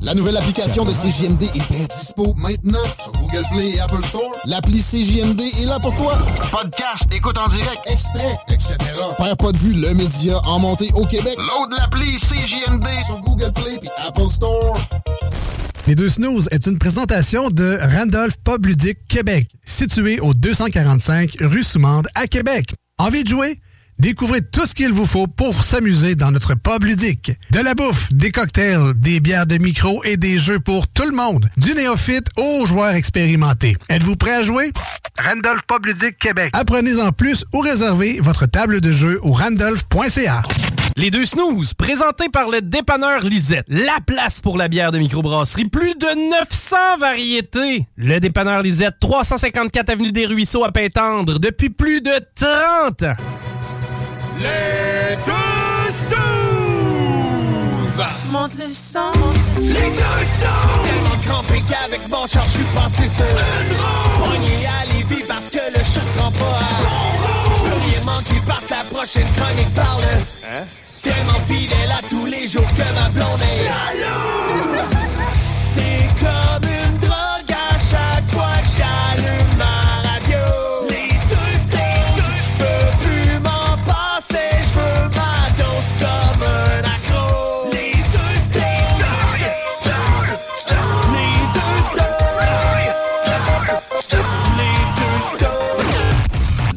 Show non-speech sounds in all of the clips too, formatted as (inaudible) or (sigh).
La nouvelle application de CJMD est bien dispo maintenant sur Google Play et Apple Store. L'appli CJMD est là pour toi. Podcast, écoute en direct, extrait, etc. Père pas de vue, le média en montée au Québec. Load l'appli CJMD sur Google Play et Apple Store. Les deux snooze est une présentation de Randolph Pub Ludique Québec, situé au 245 rue Soumande à Québec. Envie de jouer? Découvrez tout ce qu'il vous faut pour s'amuser dans notre pub ludique. De la bouffe, des cocktails, des bières de micro et des jeux pour tout le monde. Du néophyte aux joueurs expérimentés. Êtes-vous prêt à jouer? Randolph Pub Ludique Québec. Apprenez en plus ou réservez votre table de jeu au randolph.ca. Les deux snooze, présentés par le dépanneur Lisette. La place pour la bière de microbrasserie. Plus de 900 variétés. Le dépanneur Lisette, 354 Avenue des Ruisseaux à Pintendre, depuis plus de 30 ans. Les deux snooze! Monte le sang. Les snooze! Tellement crampé qu'avec mon char, je suis passé sur une roue. Pogné à Lévis parce que le chat se rend pas à bon Je veux rien manquer par ta prochaine chronique parle. Hein? Tellement fidèle à tous les jours que ma blonde est.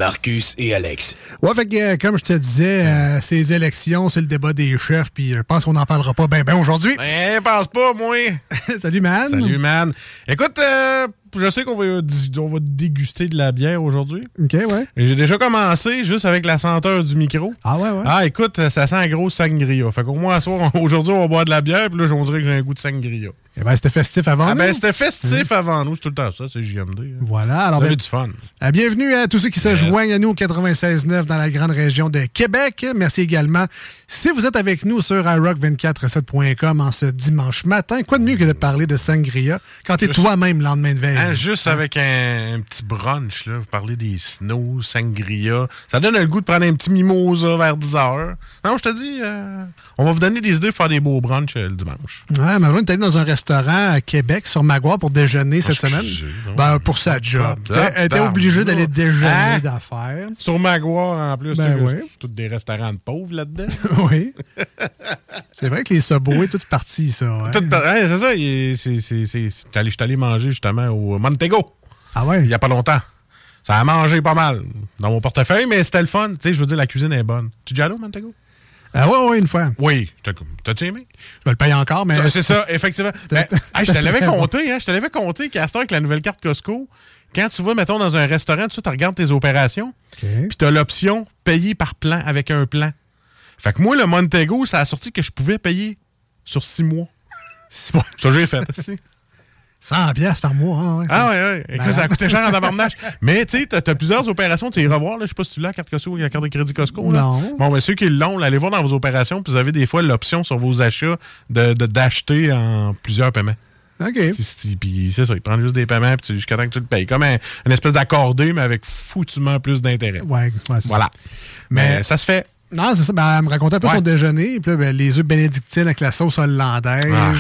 Marcus et Alex. Ouais, fait que, euh, comme je te disais, euh, ces élections, c'est le débat des chefs, puis euh, je pense qu'on n'en parlera pas bien ben aujourd'hui. Eh, pense pas, moi. (laughs) Salut, man. Salut, man. Écoute, euh, je sais qu'on va, on va déguster de la bière aujourd'hui. OK, ouais. J'ai déjà commencé juste avec la senteur du micro. Ah ouais, ouais. Ah, écoute, ça sent un gros sangria. Fait qu'au moins, (laughs) aujourd'hui, on va boire de la bière, puis là, on dirait que j'ai un goût de sangria. Eh ben, c'était festif avant Ah, nous. ben, c'était festif avant nous. C'est tout le temps ça, c'est JMD. hein. Voilà, alors ben, du fun. euh, bienvenue à tous ceux qui se joignent à nous au 96.9 dans la grande région de Québec. Merci également. Si vous êtes avec nous sur iRock247.com en ce dimanche matin, quoi de mieux que de parler de sangria quand t'es Juste- toi-même lendemain de veille? Hein, juste avec un, un petit brunch, là, vous parlez des snows, sangria. Ça donne le goût de prendre un petit mimosa vers 10 heures. Non, je te dis, euh, on va vous donner des idées pour faire des beaux brunchs euh, le dimanche. Ouais, ma blonde est allée dans un restaurant à Québec, sur Magua, pour déjeuner cette semaine? Ben, pour sa job. Ah, Elle était ah, obligée d'aller déjeuner Hein? d'affaires. Sur Magua, en plus, Ben c'est tous des restaurants de pauvres là-dedans. (laughs) oui. C'est vrai que les Subway, tout parti, ça. hein? C'est ça, je suis allé manger justement au Montego. Ah ouais? Il n'y a pas longtemps. Ça a mangé pas mal dans mon portefeuille, mais c'était le fun. Tu sais, je veux dire, la cuisine est bonne. Tu es déjà allé au Montego? Ah ouais, ouais, une fois. Oui. T'as- T'as-tu aimé? Je vais le payer encore, mais. C'est ça, effectivement. (laughs) Ben, hey, je te l'avais compté, hein, je te l'avais compté qu'à cette heure, avec la nouvelle carte Costco, quand tu vas, mettons, dans un restaurant, tu regardes tes opérations, puis tu as l'option payer par plan avec un plan. Fait que moi, le Montego, ça a sorti que je pouvais payer sur six mois. Six mois. Ça, j'ai fait. (laughs) aussi. 100 piastres par mois. hein, ouais. Ah ouais, ouais. Écoute, Ben, ça a coûté cher en tabarnage. (laughs) Mais tu sais, t'as as plusieurs opérations, tu iras voir, là, je sais pas si tu l'as, la carte Costco, la carte de crédit Costco. Là. Non. Bon, mais ceux qui l'ont, allez voir dans vos opérations, puis vous avez des fois l'option sur vos achats de de- d'acheter en plusieurs paiements. OK. Puis c'est ça, ils prennent juste des paiements jusqu'à temps que tu le payes. Comme un- une espèce d'accordé, mais avec foutument plus d'intérêt. Ouais, ouais, c'est Voilà. ça. Mais, Mais- ça se fait. Non, c'est ça. Ben, elle me racontait un peu Ouais. son déjeuner. Puis là, ben, les œufs bénédictines avec la sauce hollandaise. Ah,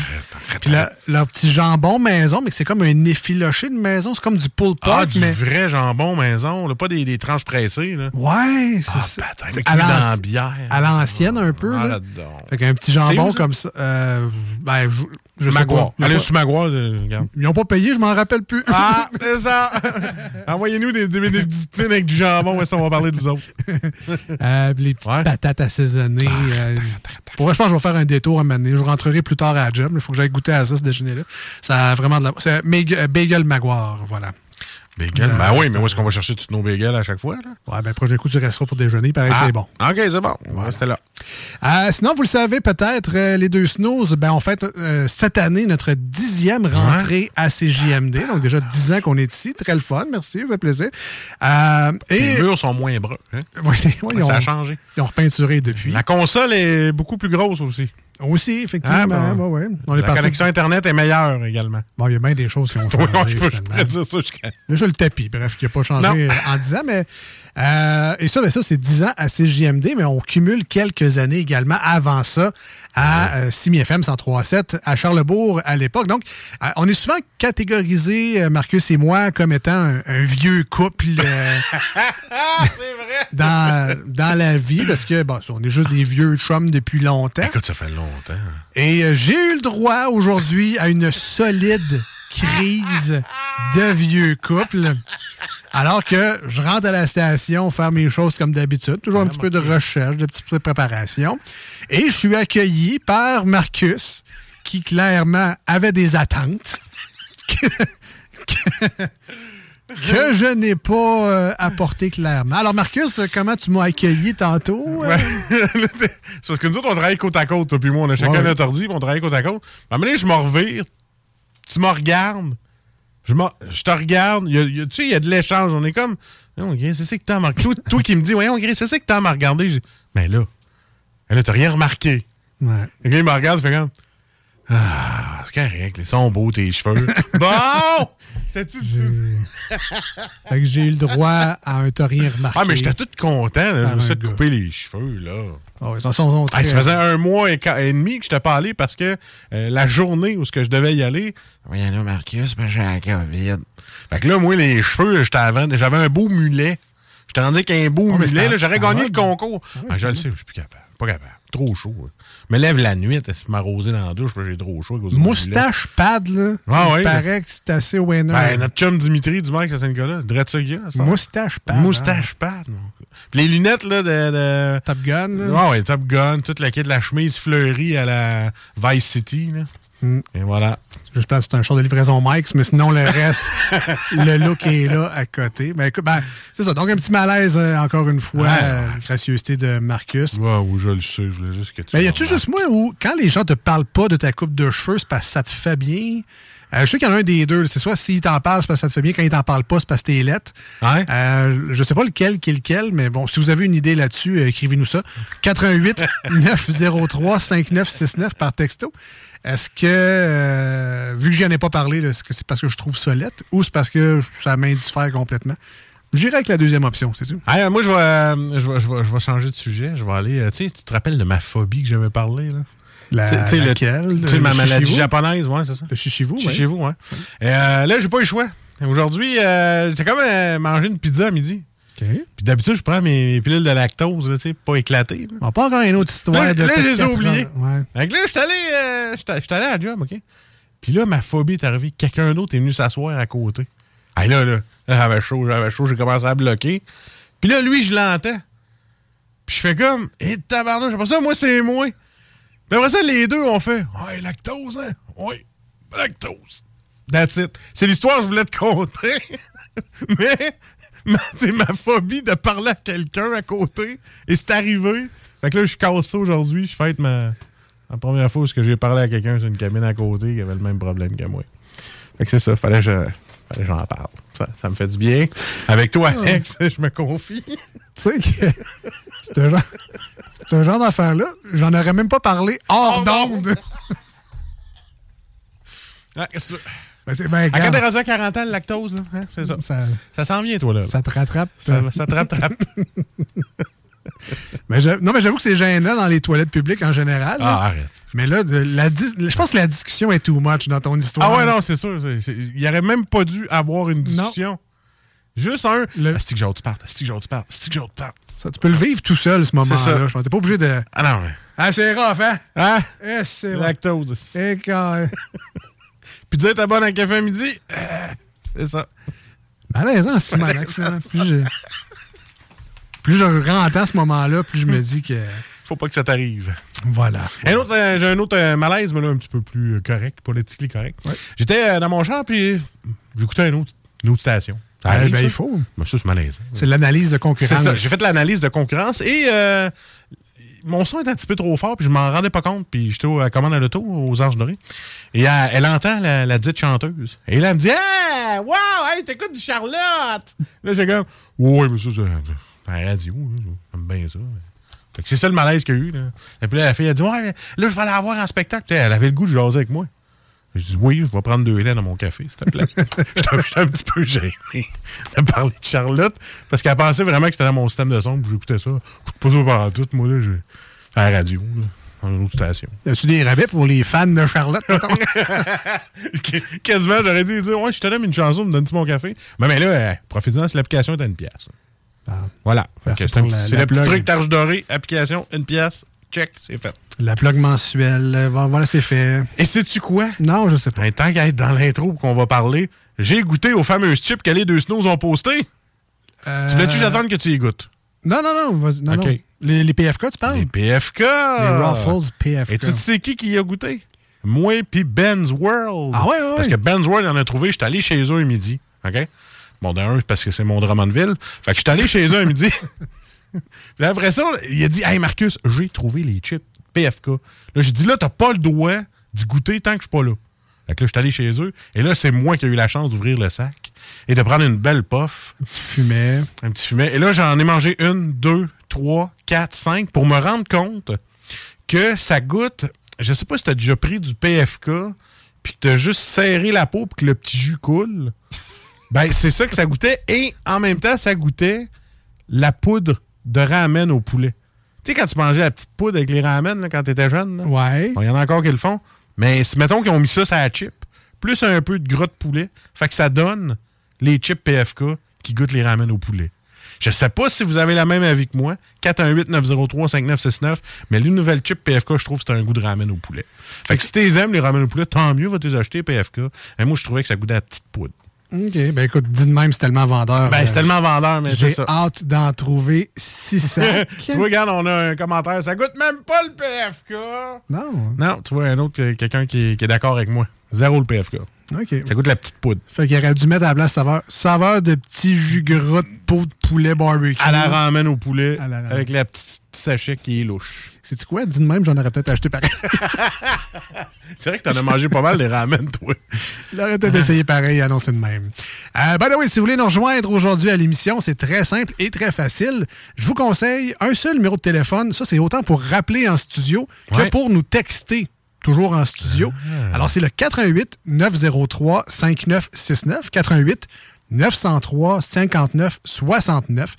puis là, leur petit jambon maison, mais c'est comme un effiloché de maison. C'est comme du pulled pork, Ah, du mais... vrai jambon maison, là, pas des, des tranches pressées. Là. Ouais, c'est Ah, ça. patin, À dans la bière. À l'ancienne, un peu. là. Arrête donc. Fait qu'un petit jambon où, ça? comme ça. euh, ben, je, je sais Maguire. Allez sur Maguire, euh, regarde. Ils n'ont pas payé, je m'en rappelle plus. Ah, (laughs) c'est ça! (laughs) Envoyez-nous des, bénédictines avec du jambon, on va parler de vous autres. Euh, les petites Ouais. patates assaisonnées. euh, pour vrai, je pense que je vais faire un détour à un moment donné. Je rentrerai plus tard à la job. Il faut que j'aille goûter à ça, ce déjeuner-là. Ça a vraiment de la... C'est euh, Bagel Maguire, voilà. Euh, ben oui, mais où est-ce qu'on va chercher tous nos bagels à chaque fois? Là? Ouais, ben, prochain coup, tu resteras pour déjeuner. Pareil, Ah, c'est bon. OK, c'est bon. Ouais, C'était là. Euh, sinon, vous le savez peut-être, euh, les deux snooze, ben, on fait euh, cette année notre dixième rentrée à CJMD. Donc, déjà dix ans qu'on est ici. Très le fun. Merci, ça fait plaisir. Et... Les murs sont moins bruns. hein? (laughs) Ouais, ouais, ça ont, a changé. ils ont repeinturé depuis. La console est beaucoup plus grosse aussi. Aussi, effectivement. Ah, ouais. On La connexion Internet est meilleure également. Bon, il y a bien des choses qui ont (laughs) Oui, changé. ouais, je, peux, je pourrais dire ça jusqu'à... Déjà le tapis, bref, qui n'a pas changé Non. en 10 ans, mais. Euh, et ça, ben ça c'est 10 ans à CJMD, mais on cumule quelques années également avant ça à euh, Simi FM 103.7 à Charlebourg à l'époque. Donc, euh, on est souvent catégorisé, euh, Marcus et moi, comme étant un, un vieux couple euh, (laughs) (laughs) dans, dans la vie, parce que bon, on est juste des vieux chums depuis longtemps. Écoute, ça fait longtemps. Et j'ai eu le droit aujourd'hui à une solide crise de vieux couple. Alors que je rentre à la station faire mes choses comme d'habitude, toujours un petit peu de recherche, de petite préparation. Et je suis accueilli par Marcus, qui clairement avait des attentes que, que- que je n'ai pas euh, apportées clairement. Alors Marcus, comment tu m'as accueilli tantôt? euh? Ouais. (laughs) c'est parce que nous autres, on travaille côte à côte, toi puis moi. On a chacun Ouais. notre ordi, puis on travaille côte à côte. À un moment donné, je me revire. Tu me regardes? Je, je te regarde. Il y a- il y a- tu sais, il y a de l'échange. On est comme. Non, Gris, c'est ça que t'as remarqué. Toi, toi qui me dis, voyons, Gris, c'est ça que t'as à me regarder? Mais là, mais là, t'as rien remarqué. Ouais. Le gars, il me regarde, il fait comme. Ah, c'est correct, ils sont beaux tes cheveux. (laughs) bon! T'as-tu dit (laughs) Fait que j'ai eu le droit à un t'as rien remarqué. Ah, mais j'étais tout content, là, ça, de gars. couper les cheveux, là. Ah ouais, attention, on Ah, ça faisait un mois et, demi que je t'ai pas allé parce que euh, la journée où je devais y aller, oui, là, Marcus, ben, j'ai la COVID. Fait que là, moi, les cheveux, j'étais avant, j'avais un beau mulet. Je t'en dis qu'un beau Oh, mulet, j'aurais gagné le concours. Oui, Ah, je le sais, je suis plus capable. Pas capable. Trop chaud. hein. Me lève la nuit, c'est m'arroser dans la douche, parce que j'ai trop chaud. Moustache pad, là. Ah il paraît que c'est assez winner. Ben, notre chum Dimitri du Mike à Saint-Nicolas, drette ça qu'il a. Moustache pad. Moustache pad. les lunettes, là, de. de... hein. Top Gun, là. Ah ouais, Top Gun, toute la kit de la chemise fleurie à la Vice City. Là. Mm. Et voilà. Je pense que c'est un show de livraison Mike's, mais sinon, le reste, (laughs) le look est là à côté. Ben, écoute, ben, c'est ça. Donc, un petit malaise, euh, encore une fois, Ouais. euh, gracieuseté de Marcus. Oui, je le sais, je voulais juste que tu. Mais y a-tu juste moi où, quand les gens te parlent pas de ta coupe de cheveux, c'est parce que ça te fait bien? Euh, je sais qu'il y en a un des deux. C'est soit s'il t'en parle, c'est parce que ça te fait bien. Quand il t'en parle pas, c'est parce que t'es lettre. Ouais. Euh, je sais pas lequel qui est lequel, mais bon, si vous avez une idée là-dessus, euh, écrivez-nous ça. 88 903 5969 par texto. Est-ce que, euh, vu que j'en ai pas parlé, est-ce que c'est parce que je trouve ça lettre ou c'est parce que ça m'indiffère complètement? J'irai avec la deuxième option, c'est. Ah, moi, je vais, euh, je, vais, je, vais, je vais changer de sujet. Je vais aller. euh, tu te rappelles de ma phobie que j'avais parlé, là? La, Tu sais- tu sais, le- laquelle? Le ma maladie japonaise, ouais, c'est ça? Le Chez ouais. chez vous, ouais. Et, euh, là, j'ai pas eu le choix. Aujourd'hui, euh, j'ai comme euh, mangé une pizza à midi. Puis d'habitude, je prends mes, mes pilules de lactose, là, tu sais, pas éclatées. là. On pas encore une autre histoire Là, de là, je les ai ans. Ouais. Là, j'étais allé, euh, j'étais- allé à la job, OK? Puis là, ma phobie est arrivée. Quelqu'un d'autre est venu s'asseoir à côté. Ah là, là, là, j'avais chaud, j'avais chaud, j'ai commencé à bloquer. Puis là, lui, je l'entends. Puis je fais comme, hé, tabarnouche, après ça, moi, c'est moi. Puis après ça, les deux ont fait, ouais, lactose, hein? Ouais, lactose. That's. C'est l'histoire que je voulais te conter. (laughs) Mais, mais c'est ma phobie de parler à quelqu'un à côté. Et c'est arrivé. Fait que là, je casse ça aujourd'hui. Je fête ma, la première fois où j'ai parlé à quelqu'un sur une cabine à côté qui avait le même problème que moi. Fait que c'est ça. Fallait que je- fallait que j'en parle. Ça, ça me fait du bien. Avec toi, Alex, (laughs) je me confie. Tu sais que ce genre, ce genre d'affaire-là, j'en aurais même pas parlé hors Hors d'onde. Ah, (laughs) que c'est ben, Ah, quand regarde, t'es rendu à 40 ans, le lactose, là, hein, c'est ça. ça, Ça s'en vient, toi, là. ça te rattrape. Ça, ça te rattrape. (laughs) (laughs) mais non, mais j'avoue que c'est gênant dans les toilettes publiques en général. Ah, arrête. Mais là, la je pense que la discussion est too much dans ton histoire. Ah ouais, non, c'est sûr. Il n'y aurait même pas dû avoir une discussion. Juste un. Le... C'est que j'ai tu parles. C'est que tu parles. C'est que tu parles. Ça, tu peux le vivre tout seul, ce moment-là. Je pense. T'es pas obligé de. Ah non, mais. Ah, c'est rough, hein? Hein? Eh, c'est Lactose. Et quand. (laughs) Puis dire t'as bonne un café à midi. Eh, c'est ça. Malaisant, c'est malax. Plus je... rentre à ce moment-là, plus je me dis que. Faut pas que ça t'arrive. Voilà. Un autre, euh, j'ai un autre euh, malaise, mais là, un petit peu plus euh, correct, politiquement correct. J'étais dans mon champ, puis j'écoutais une autre, une autre station. Ah, ben, il faut. Ben, ça, c'est malaise. C'est l'analyse de concurrence. C'est ça. J'ai fait l'analyse de concurrence et mon son est un petit peu trop fort, puis je m'en rendais pas compte, puis j'étais à commande à l'auto, aux Arches Dorées. Et elle, entend la, dite chanteuse. Et là, elle me dit Hey, wow, hey, t'écoutes du Charlotte! Là, j'ai comme Oui, mais ça, c'est la radio, j'aime bien ça. Fait que c'est ça le malaise qu'il y a eu. Là. Et puis là, la fille a dit Ouais, là, je vais aller voir en spectacle. Elle avait le goût de jaser avec moi. Je dis oui, je vais prendre deux laits dans mon café, s'il te plaît. (laughs) J'étais un petit peu gêné de parler de Charlotte parce qu'elle pensait vraiment que c'était dans mon système de son, puis j'écoutais ça. Écoute pas ça pendant tout, moi, là, je à la radio, là, dans une autre station. Y a-tu des rabais pour les fans de Charlotte, (laughs) Quasiment, j'aurais dû dire Ouais, je te donne une chanson, me donnes-tu mon café? Mais, mais là, profite-en si l'application est à une pièce. Ah. Voilà. C'est le petit truc targe doré, application, une pièce, check, c'est fait. La plug mensuelle, euh, voilà, c'est fait. Et sais-tu quoi? Non, je sais pas. Ben, tant qu'à être dans l'intro qu'on va parler, j'ai goûté aux fameuses chips que les deux snows ont postées. Euh... Tu voulais-tu j'attendre que tu y goûtes? Non, non, non. non, non. Les, PFK, tu parles? Les PFK! Les Ruffles PFK. Et tu sais qui qui y a goûté? Moi puis Ben's World. Ah ouais, ouais. Parce que Ben's World en a trouvé. Je suis allé chez eux un midi. OK? Bon, d'un, parce que c'est mon Drummondville. Fait que je suis allé chez eux un midi. (laughs) puis après ça, il a dit Hey Marcus, j'ai trouvé les chips PFK. Là, j'ai dit là, t'as pas le droit d'y goûter tant que je suis pas là. Fait que là, je suis allé chez eux. Et là, c'est moi qui ai eu la chance d'ouvrir le sac et de prendre une belle puff. Un petit fumet. Un petit fumet. Et là, j'en ai mangé une, deux, trois, quatre, cinq pour me rendre compte que ça goûte. Je sais pas si t'as déjà pris du PFK puis que t'as juste serré la peau pour que le petit jus coule. Ben, c'est ça que ça goûtait. Et en même temps, ça goûtait la poudre de ramen au poulet. Tu sais, quand tu mangeais la petite poudre avec les ramen là, quand tu étais jeune, ouais. il y en a encore qui le font. Mais mettons qu'ils ont mis ça sur la chip, plus un peu de gras de poulet, fait que ça donne les chips PFK qui goûtent les ramen au poulet. Je sais pas si vous avez la même avis que moi. 418-903-5969. Mais les nouvelles chips PFK, je trouve que c'est un goût de ramen au poulet. Fait que si tu aimes les ramen au poulet, tant mieux, va les acheter PFK. Et moi, je trouvais que ça goûtait la petite poudre. OK. Ben écoute, dis de même, c'est tellement vendeur. Ben, c'est euh, tellement vendeur, mais c'est ça. J'ai hâte d'en trouver 600. (laughs) tu vois, regarde, on a un commentaire. Ça goûte même pas le PFK. Non. Non, tu vois, un autre, quelqu'un qui, qui est d'accord avec moi. Zéro le PFK. Ça goûte la petite poudre. Fait qu'il aurait dû mettre à la place saveur, saveur de petit jus gras de peau de poulet barbecue. À la ramène au poulet, avec la petite sachet qui est louche. C'est-tu quoi? Dis de même, j'en aurais peut-être acheté pareil. (laughs) C'est vrai que t'en as mangé pas mal des ramen, toi. J'aurais peut-être essayé pareil, annoncé de même. Euh, ben oui, si vous voulez nous rejoindre aujourd'hui à l'émission, c'est très simple et très facile. Je vous conseille un seul numéro de téléphone. Ça, c'est autant pour rappeler en studio que pour nous texter toujours en studio. Ah. Alors, c'est le 88 903 5969. 88 903 59 69.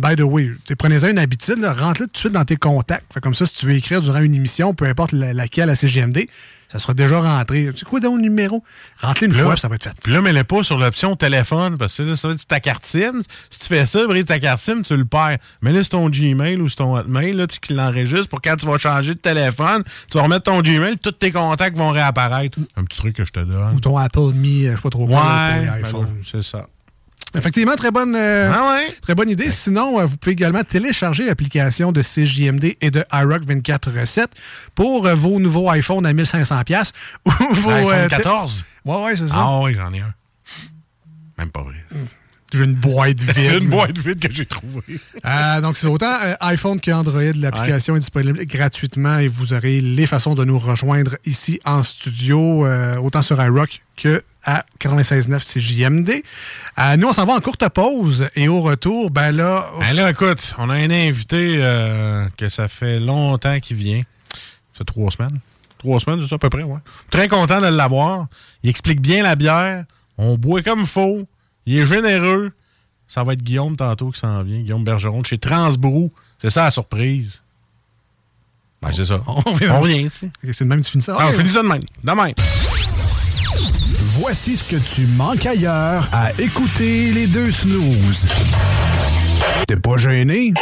by the way, prenez-en une habitude, rentre-le tout de suite dans tes contacts. Fait comme ça, si tu veux écrire durant une émission, peu importe laquelle à CGMD, ça sera déjà rentré. C'est quoi dans le numéro? Rentre-le une fois, ça va être fait. Puis là, mets-le pas sur l'option téléphone, parce que là, ça va être ta carte SIM. Si tu fais ça, brise ta carte SIM, tu le perds. Mais là, c'est ton Gmail ou c'est ton Hotmail, là, tu l'enregistres pour quand tu vas changer de téléphone, tu vas remettre ton Gmail, tous tes contacts vont réapparaître. Un petit truc que je te donne. Ou ton Apple Me, je sais pas trop quoi, ouais, ben iPhone. c'est ça. Effectivement, très bonne, euh, ah très bonne idée. Sinon, euh, vous pouvez également télécharger l'application de CJMD et de iRock 24 recettes pour euh, vos nouveaux iPhones à 1500$ (laughs) ou vos iPhone 14. Ouais, ouais, c'est ça. Ah oui, j'en ai un. Même pas vrai. J'ai une boîte (laughs) vide? une boîte vide que j'ai trouvée. (laughs) donc, c'est autant iPhone qu'Android. L'application est disponible gratuitement et vous aurez les façons de nous rejoindre ici en studio, autant sur iRock que à 96.9 CJMD. Euh, nous, on s'en va en courte pause et au retour, ben là... Ben là, écoute, on a un invité euh, que ça fait longtemps qu'il vient. Ça fait trois semaines. Trois semaines, c'est ça, à peu près, ouais. Très content de l'avoir. Il explique bien la bière. On boit comme faut. Il est généreux. ça va être Guillaume tantôt qui s'en vient. Guillaume Bergeron de chez Transbrou. C'est ça la surprise. Ben, c'est ça. On On revient ici. C'est de même que tu finis ça? Ah, on Ok. finit ça de même. De même. Voici ce que tu manques ailleurs à écouter les deux snooze. T'es pas gêné?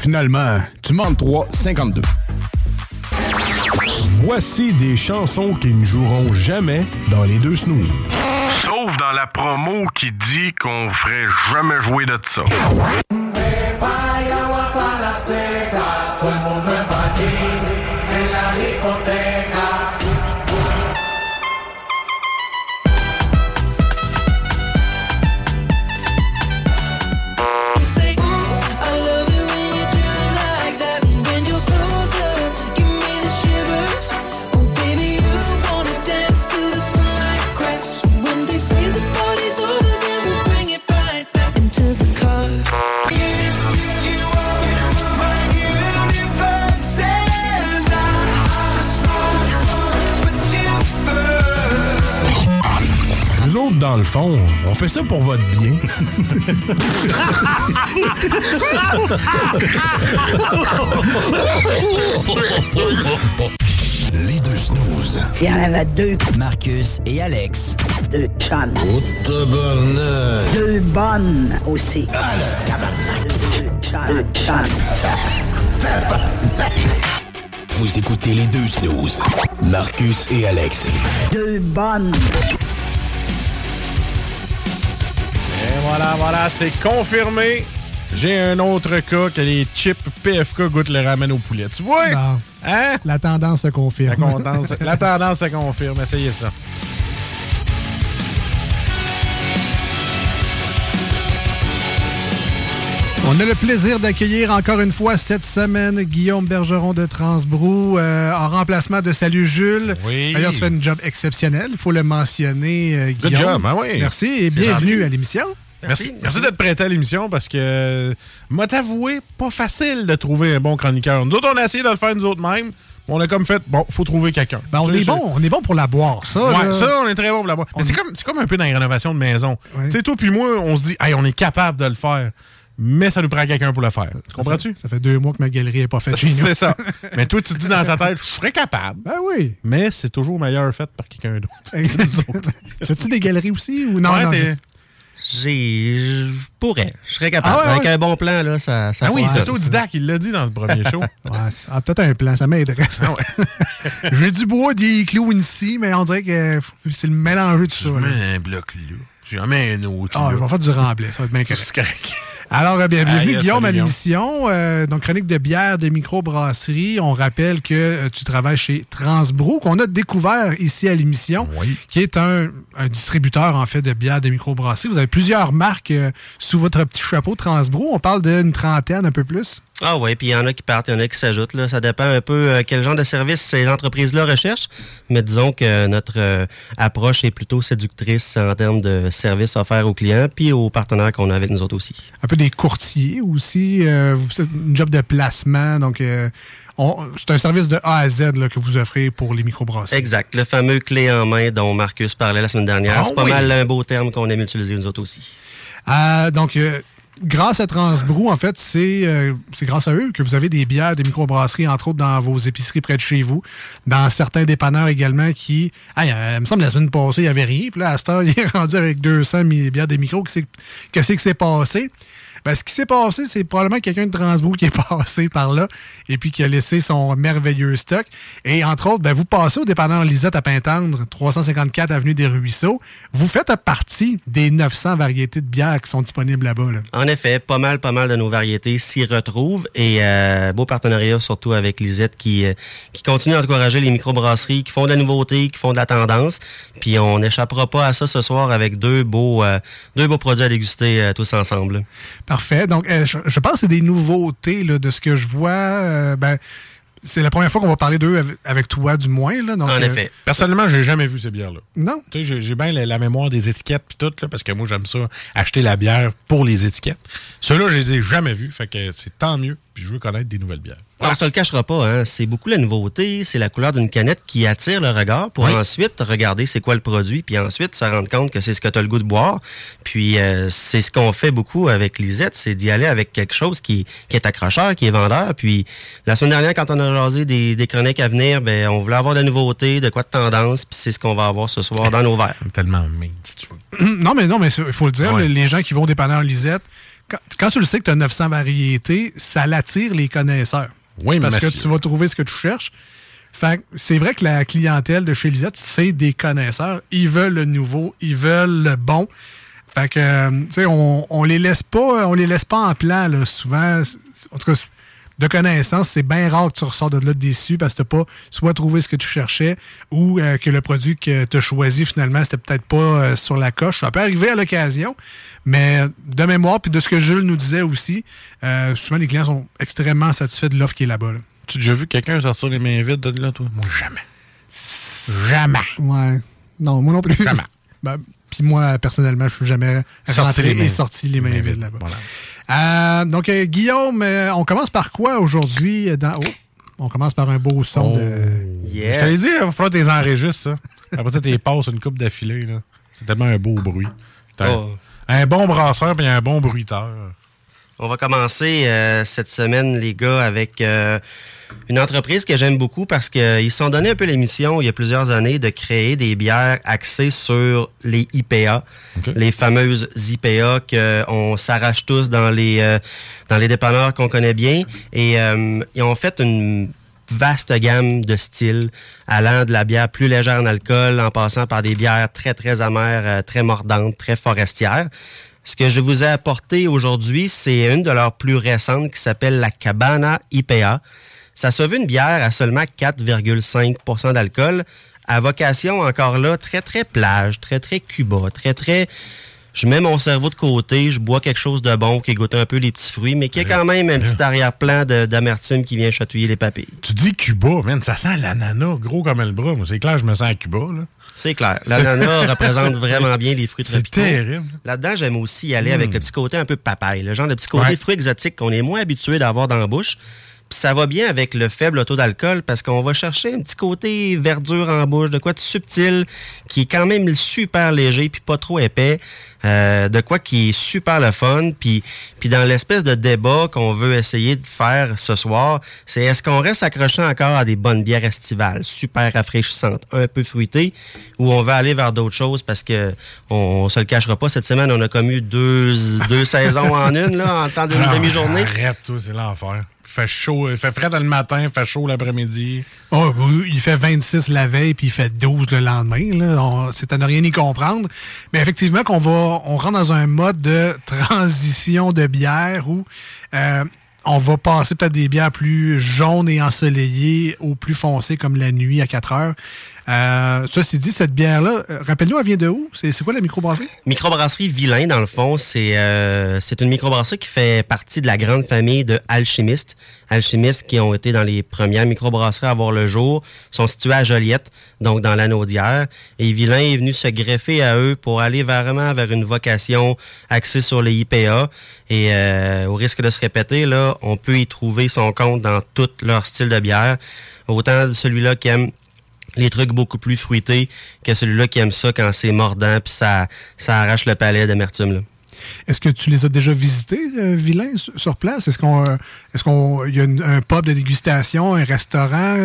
Finalement, tu manques 3, 52. Voici des chansons qui ne joueront jamais dans les deux snooze. Sauf dans la promo qui dit qu'on ferait jamais jouer de ça. Fond, on fait ça pour votre bien. Les deux snooze. Il y en avait deux. Marcus et Alex. Deux chums. Deux bonnes aussi. Deux chums. chums. Vous écoutez les deux snooze. Marcus et Alex. Deux bonnes. Voilà, voilà, c'est confirmé. J'ai un autre cas que les chips PFK goûtent le ramen au poulet. Tu vois? Non. Hein? La tendance se confirme. La tendance, la tendance se confirme. Essayez ça. On a le plaisir d'accueillir encore une fois cette semaine Guillaume Bergeron de Transbrou euh, en remplacement de Salut Jules. Oui. D'ailleurs, tu fais une job exceptionnel, il faut le mentionner, euh, Good Guillaume. job, hein, oui. Merci et bienvenue gentil. à l'émission. Merci, merci d'être prêté à l'émission parce que, euh, moi, t'avouer, pas facile de trouver un bon chroniqueur. Nous autres, on a essayé de le faire nous autres mêmes. On a comme fait, bon, faut trouver quelqu'un. Ben, on est bon, on est bon pour la boire, ça. Ouais, là. ça, on est très bon pour la boire. Mais c'est comme, c'est comme un peu dans les rénovations de maison. Tu sais, toi puis moi, on se dit, hey, on est capable de le faire, mais ça nous prend quelqu'un pour le faire. Comprends-tu? Ça fait deux mois que ma galerie n'est pas faite chez (laughs) nous. C'est ça. Mais toi, tu te dis dans ta tête, je serais capable. Ben oui. Mais c'est toujours meilleur fait par quelqu'un d'autre. (laughs) Fais-tu des galeries aussi ou non? Ouais, non, J'ai. Je pourrais. Je serais capable. Ah ouais, Avec ouais. un bon plan, là, ça. ça Ah oui, c'est autodidacte, il l'a dit dans le premier show. (laughs) Ouais, ah, peut-être un plan, ça m'aiderait. (laughs) ça. J'ai du bois, des clous ici, mais on dirait que c'est le mélange de tout ça. Mets un bloc là. J'en mets un autre. Ah, je vais faire du remblai, ça va être bien correct. Alors, euh, bien, bienvenue Guillaume à l'émission. Euh, donc, chronique de bière de microbrasserie. On rappelle que euh, tu travailles chez Transbrou, qu'on a découvert ici à l'émission, qui est un, un distributeur, en fait, de bière de microbrasserie. Vous avez plusieurs marques euh, sous votre petit chapeau Transbrou. On parle d'une trentaine, un peu plus. Ah ouais, puis il y en a qui partent, il y en a qui s'ajoutent. Là. Ça dépend un peu euh, quel genre de service ces entreprises-là recherchent. Mais disons que notre euh, approche est plutôt séductrice en termes de services offerts aux clients puis aux partenaires qu'on a avec nous autres aussi. Un peu des courtiers aussi. euh, vous faites une job de placement. Donc, euh, on- c'est un service de A à Z là, que vous offrez pour les microbrasseries. Exact. Le fameux clé en main dont Marcus parlait la semaine dernière. Ah c'est pas oui. mal un beau terme qu'on aime utiliser nous autres aussi. Donc, euh, grâce à Transbrou, en fait, c'est euh, grâce à eux que vous avez des bières, des microbrasseries, entre autres dans vos épiceries près de chez vous, dans certains dépanneurs également qui... Ah, il me semble la semaine passée, il n'y avait rien. Puis là, à cette heure, (laughs) il est rendu avec 200 mi- bières de micro. Qu'est-ce que c'est que c'est passé? Ben, ce qui s'est passé, c'est probablement quelqu'un de Transbourg qui est (laughs) passé par là et puis qui a laissé son merveilleux stock. Et entre autres, ben, vous passez au dépanneur Lisette à Pintendre, 354 Avenue des Ruisseaux. Vous faites partie des 900 variétés de bières qui sont disponibles là-bas. Là. En effet, pas mal, pas mal de nos variétés s'y retrouvent et euh, beau partenariat surtout avec Lisette qui, euh, qui continue à encourager les microbrasseries, qui font de la nouveauté, qui font de la tendance. Puis on n'échappera pas à ça ce soir avec deux beaux, euh, deux beaux produits à déguster euh, tous ensemble. Parfait. Donc, euh, je, je pense que c'est des nouveautés là, de ce que je vois. Euh, ben, c'est la première fois qu'on va parler d'eux avec, avec toi, du moins. Là, donc, En euh, effet. Personnellement, j'ai jamais vu ces bières-là. Non. Tu sais, j'ai- j'ai bien la, la mémoire des étiquettes puis tout, là, parce que moi, j'aime ça, acheter la bière pour les étiquettes. Ceux-là, je les ai jamais vus, fait que c'est tant mieux, puis je veux connaître des nouvelles bières. On se le cachera pas, hein. c'est beaucoup la nouveauté, c'est la couleur d'une canette qui attire le regard pour Oui. ensuite regarder c'est quoi le produit, puis ensuite se rendre compte que c'est ce que tu as le goût de boire. Puis euh, c'est ce qu'on fait beaucoup avec Lisette, c'est d'y aller avec quelque chose qui, qui est accrocheur, qui est vendeur. Puis la semaine dernière, quand on a jasé des, des chroniques à venir, ben on voulait avoir de la nouveauté, de quoi de tendance, puis c'est ce qu'on va avoir ce soir dans nos verres. Tellement mince. (clears throat) non, mais non, mais il faut le dire, Ouais. les gens qui vont au dépanneur Lisette, quand, quand tu le sais que tu as 900 variétés, ça l'attire les connaisseurs. Oui, Parce monsieur. que tu vas trouver ce que tu cherches. Fait c'est vrai que la clientèle de chez Lisette, c'est des connaisseurs. Ils veulent le nouveau, ils veulent le bon. Fait que, euh, tu sais, on, on les laisse pas, on les laisse pas en plan, là, souvent. En tout cas, de connaissance, c'est bien rare que tu ressors de là déçu parce que tu pas soit trouvé ce que tu cherchais ou euh, que le produit que tu as choisi finalement, c'était peut-être pas euh, sur la coche. Ça peut arriver à l'occasion, mais de mémoire, puis de ce que Jules nous disait aussi, euh, souvent les clients sont extrêmement satisfaits de l'offre qui est là-bas. là. Tu as déjà vu quelqu'un sortir les mains vides de là, toi? Moi, jamais. Jamais. Ouais. Non, moi non plus. Jamais. Ben, puis moi, personnellement, je suis jamais rentré et sorti les mains mains vides vides, là-bas. voilà. Euh, donc, euh, Guillaume, euh, on commence par quoi aujourd'hui? Dans... Oh, on commence par un beau son de... Je t'avais dit, il va falloir que tu les enregistres, ça. Après ça, tu les passes une coupe d'affilée. C'est tellement un beau bruit. Un- Oh. Un bon brasseur et un bon bruiteur. On va commencer euh, cette semaine, les gars, avec euh, une entreprise que j'aime beaucoup parce qu'ils se sont donné un peu l'émission il y a plusieurs années de créer des bières axées sur les IPA, les fameuses IPA qu'on s'arrache tous dans les euh, dans les dépanneurs qu'on connaît bien. Et euh, ils ont fait une vaste gamme de styles, allant de la bière plus légère en alcool, en passant par des bières très, très amères, euh, très mordantes, très forestières. Ce que je vous ai apporté aujourd'hui, c'est une de leurs plus récentes qui s'appelle la Cabana IPA. Ça se veut une bière à seulement 4,5% d'alcool, à vocation encore là très, très plage, très, très Cuba, très, très... Je mets mon cerveau de côté, je bois quelque chose de bon qui goûte un peu les petits fruits, mais qui a quand même un petit arrière-plan d'amertume qui vient chatouiller les papilles. Tu dis Cuba, man, ça sent l'ananas gros comme le bras. Moi, c'est clair, je me sens à Cuba. Là. C'est clair. L'ananas (laughs) représente vraiment bien les fruits C'est tropicaux. terrible. Là-dedans, j'aime aussi y aller avec le petit côté un peu papaye, le genre de petit côté Ouais. fruit exotique qu'on est moins habitué d'avoir dans la bouche. Ça va bien avec le faible taux d'alcool parce qu'on va chercher un petit côté verdure en bouche, de quoi de subtil, qui est quand même super léger puis pas trop épais, euh, de quoi qui est super le fun. Puis, puis dans l'espèce de débat qu'on veut essayer de faire ce soir, c'est est-ce qu'on reste accroché encore à des bonnes bières estivales, super rafraîchissantes, un peu fruitées, ou on va aller vers d'autres choses parce que on, on se le cachera pas, cette semaine, on a commu deux, deux (laughs) saisons en une, là, en temps d'une Ah, demi-journée. Arrête, toi, c'est l'enfer. Fait chaud, il fait frais dans le matin, il fait chaud l'après-midi. Oh, oui, il fait 26 la veille puis il fait 12 le lendemain. C'est à ne rien y comprendre. Mais effectivement, qu'on va, on rentre dans un mode de (laughs) transition de bière où euh, on va passer peut-être des bières plus jaunes et ensoleillées au plus foncé comme la nuit à 4 heures. Euh, ceci dit, cette bière-là, euh, rappelle-nous, elle vient de où? C'est quoi la microbrasserie? Microbrasserie Vilain, dans le fond, c'est euh, une microbrasserie qui fait partie de la grande famille de alchimistes. Alchimistes qui ont été dans les premières microbrasseries à voir le jour, sont situés à Joliette, donc dans l'anneau. Et Vilain est venu se greffer à eux pour aller vraiment vers une vocation axée sur les IPA. Et euh, au risque de se répéter, là, on peut y trouver son compte dans tout leur style de bière. Autant celui-là qui aime les trucs beaucoup plus fruités que celui-là qui aime ça quand c'est mordant puis ça, ça arrache le palais d'amertume. là. Est-ce que tu les as déjà visités, euh, Vilain, sur- place? Est-ce qu'on euh, est-ce qu'on il y a une- un pub de dégustation, un restaurant?